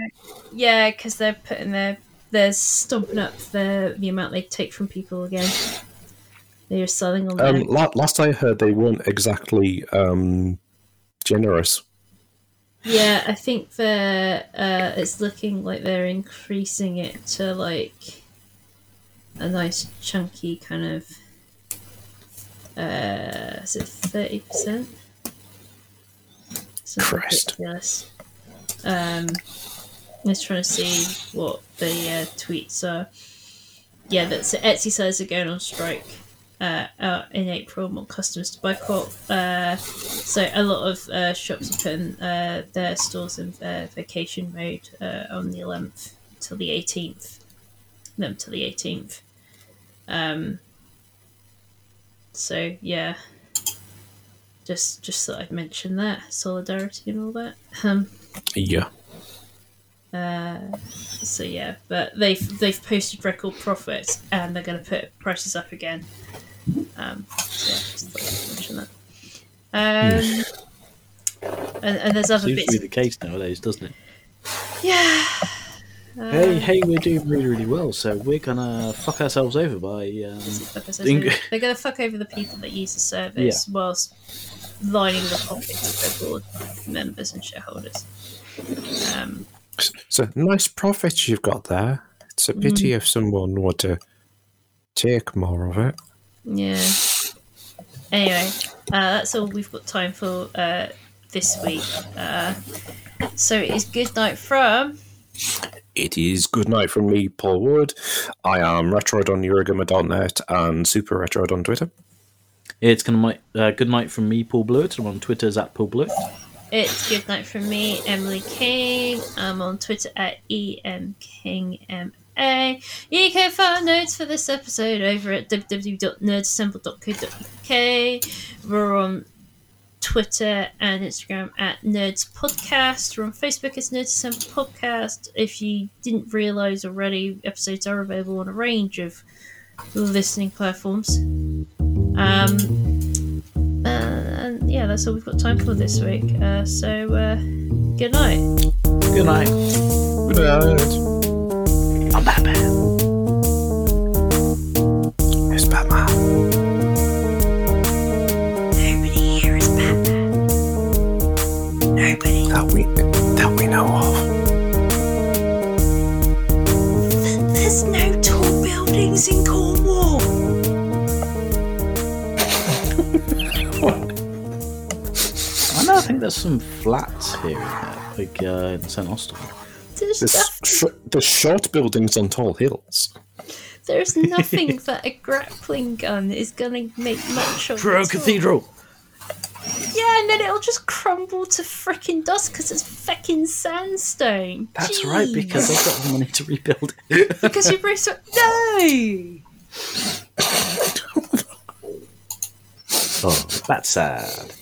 Yeah, because they're putting their they're stomping up the the amount they take from people again. They're selling on Um, la- last I heard, they weren't exactly um, generous. Yeah, I think they're. Uh, it's looking like they're increasing it to like a nice chunky kind of. Uh, is it thirty percent? Christ. ridiculous. Um, was trying to see what the uh, tweets are. Yeah, that's Etsy sellers are going on strike uh, uh, in April. More customers to boycott. Uh, so a lot of uh, shops are putting uh, their stores in uh, vacation mode uh, on the 11th till the 18th. No, till the 18th. Um, so yeah, just just thought I'd mention that solidarity and all that. Um, Yeah. so yeah, but they've they've posted record profits and they're going to put prices up again. Um, so yeah, just thought I'd mention that. Um, and, and there's other Seems to be the case nowadays, doesn't it? Yeah. Hey, hey, we're doing really, really well, so we're gonna fuck ourselves over by. Um, Like I they're going to fuck over the people that use the service whilst lining the pockets of their board members and shareholders. Um, So nice profits you've got there. It's a pity if someone were to take more of it. yeah. Anyway, uh, that's all we've got time for uh, this week. Uh, so it is good night from. It is good night from me, Paul Wood. I am Retroid on Eurogamer.net and Super Retroid on Twitter. it's gonna mi- uh, good night from me, Paul Blewett. I'm on Twitter at Paul Blewett. It's good night from me, Emily King. I'm on Twitter at emkingma. You can find notes for this episode over at www.nerdsassemble.co.uk. We're on Twitter and Instagram at Nerds Podcast. We're on Facebook as Nerds Assemble Podcast. If you didn't realise already, episodes are available on a range of listening platforms. Um, uh, and yeah, that's all we've got time for this week. Uh, so, uh, good night. Good night. Good night. I'm Batman. Nobody. That we, that we know of. There's no tall buildings in Cornwall. I know. I think there's some flats here and there, like uh, in St Austell. There's, There's, sh- there's short buildings on tall hills. there's nothing that a grappling gun is going to make much of. Truro. Cathedral. Yeah, and then it'll just crumble to frickin' dust because it's fucking sandstone. That's right, because I've got the money to rebuild it. because you Bruce. No. oh, that's sad.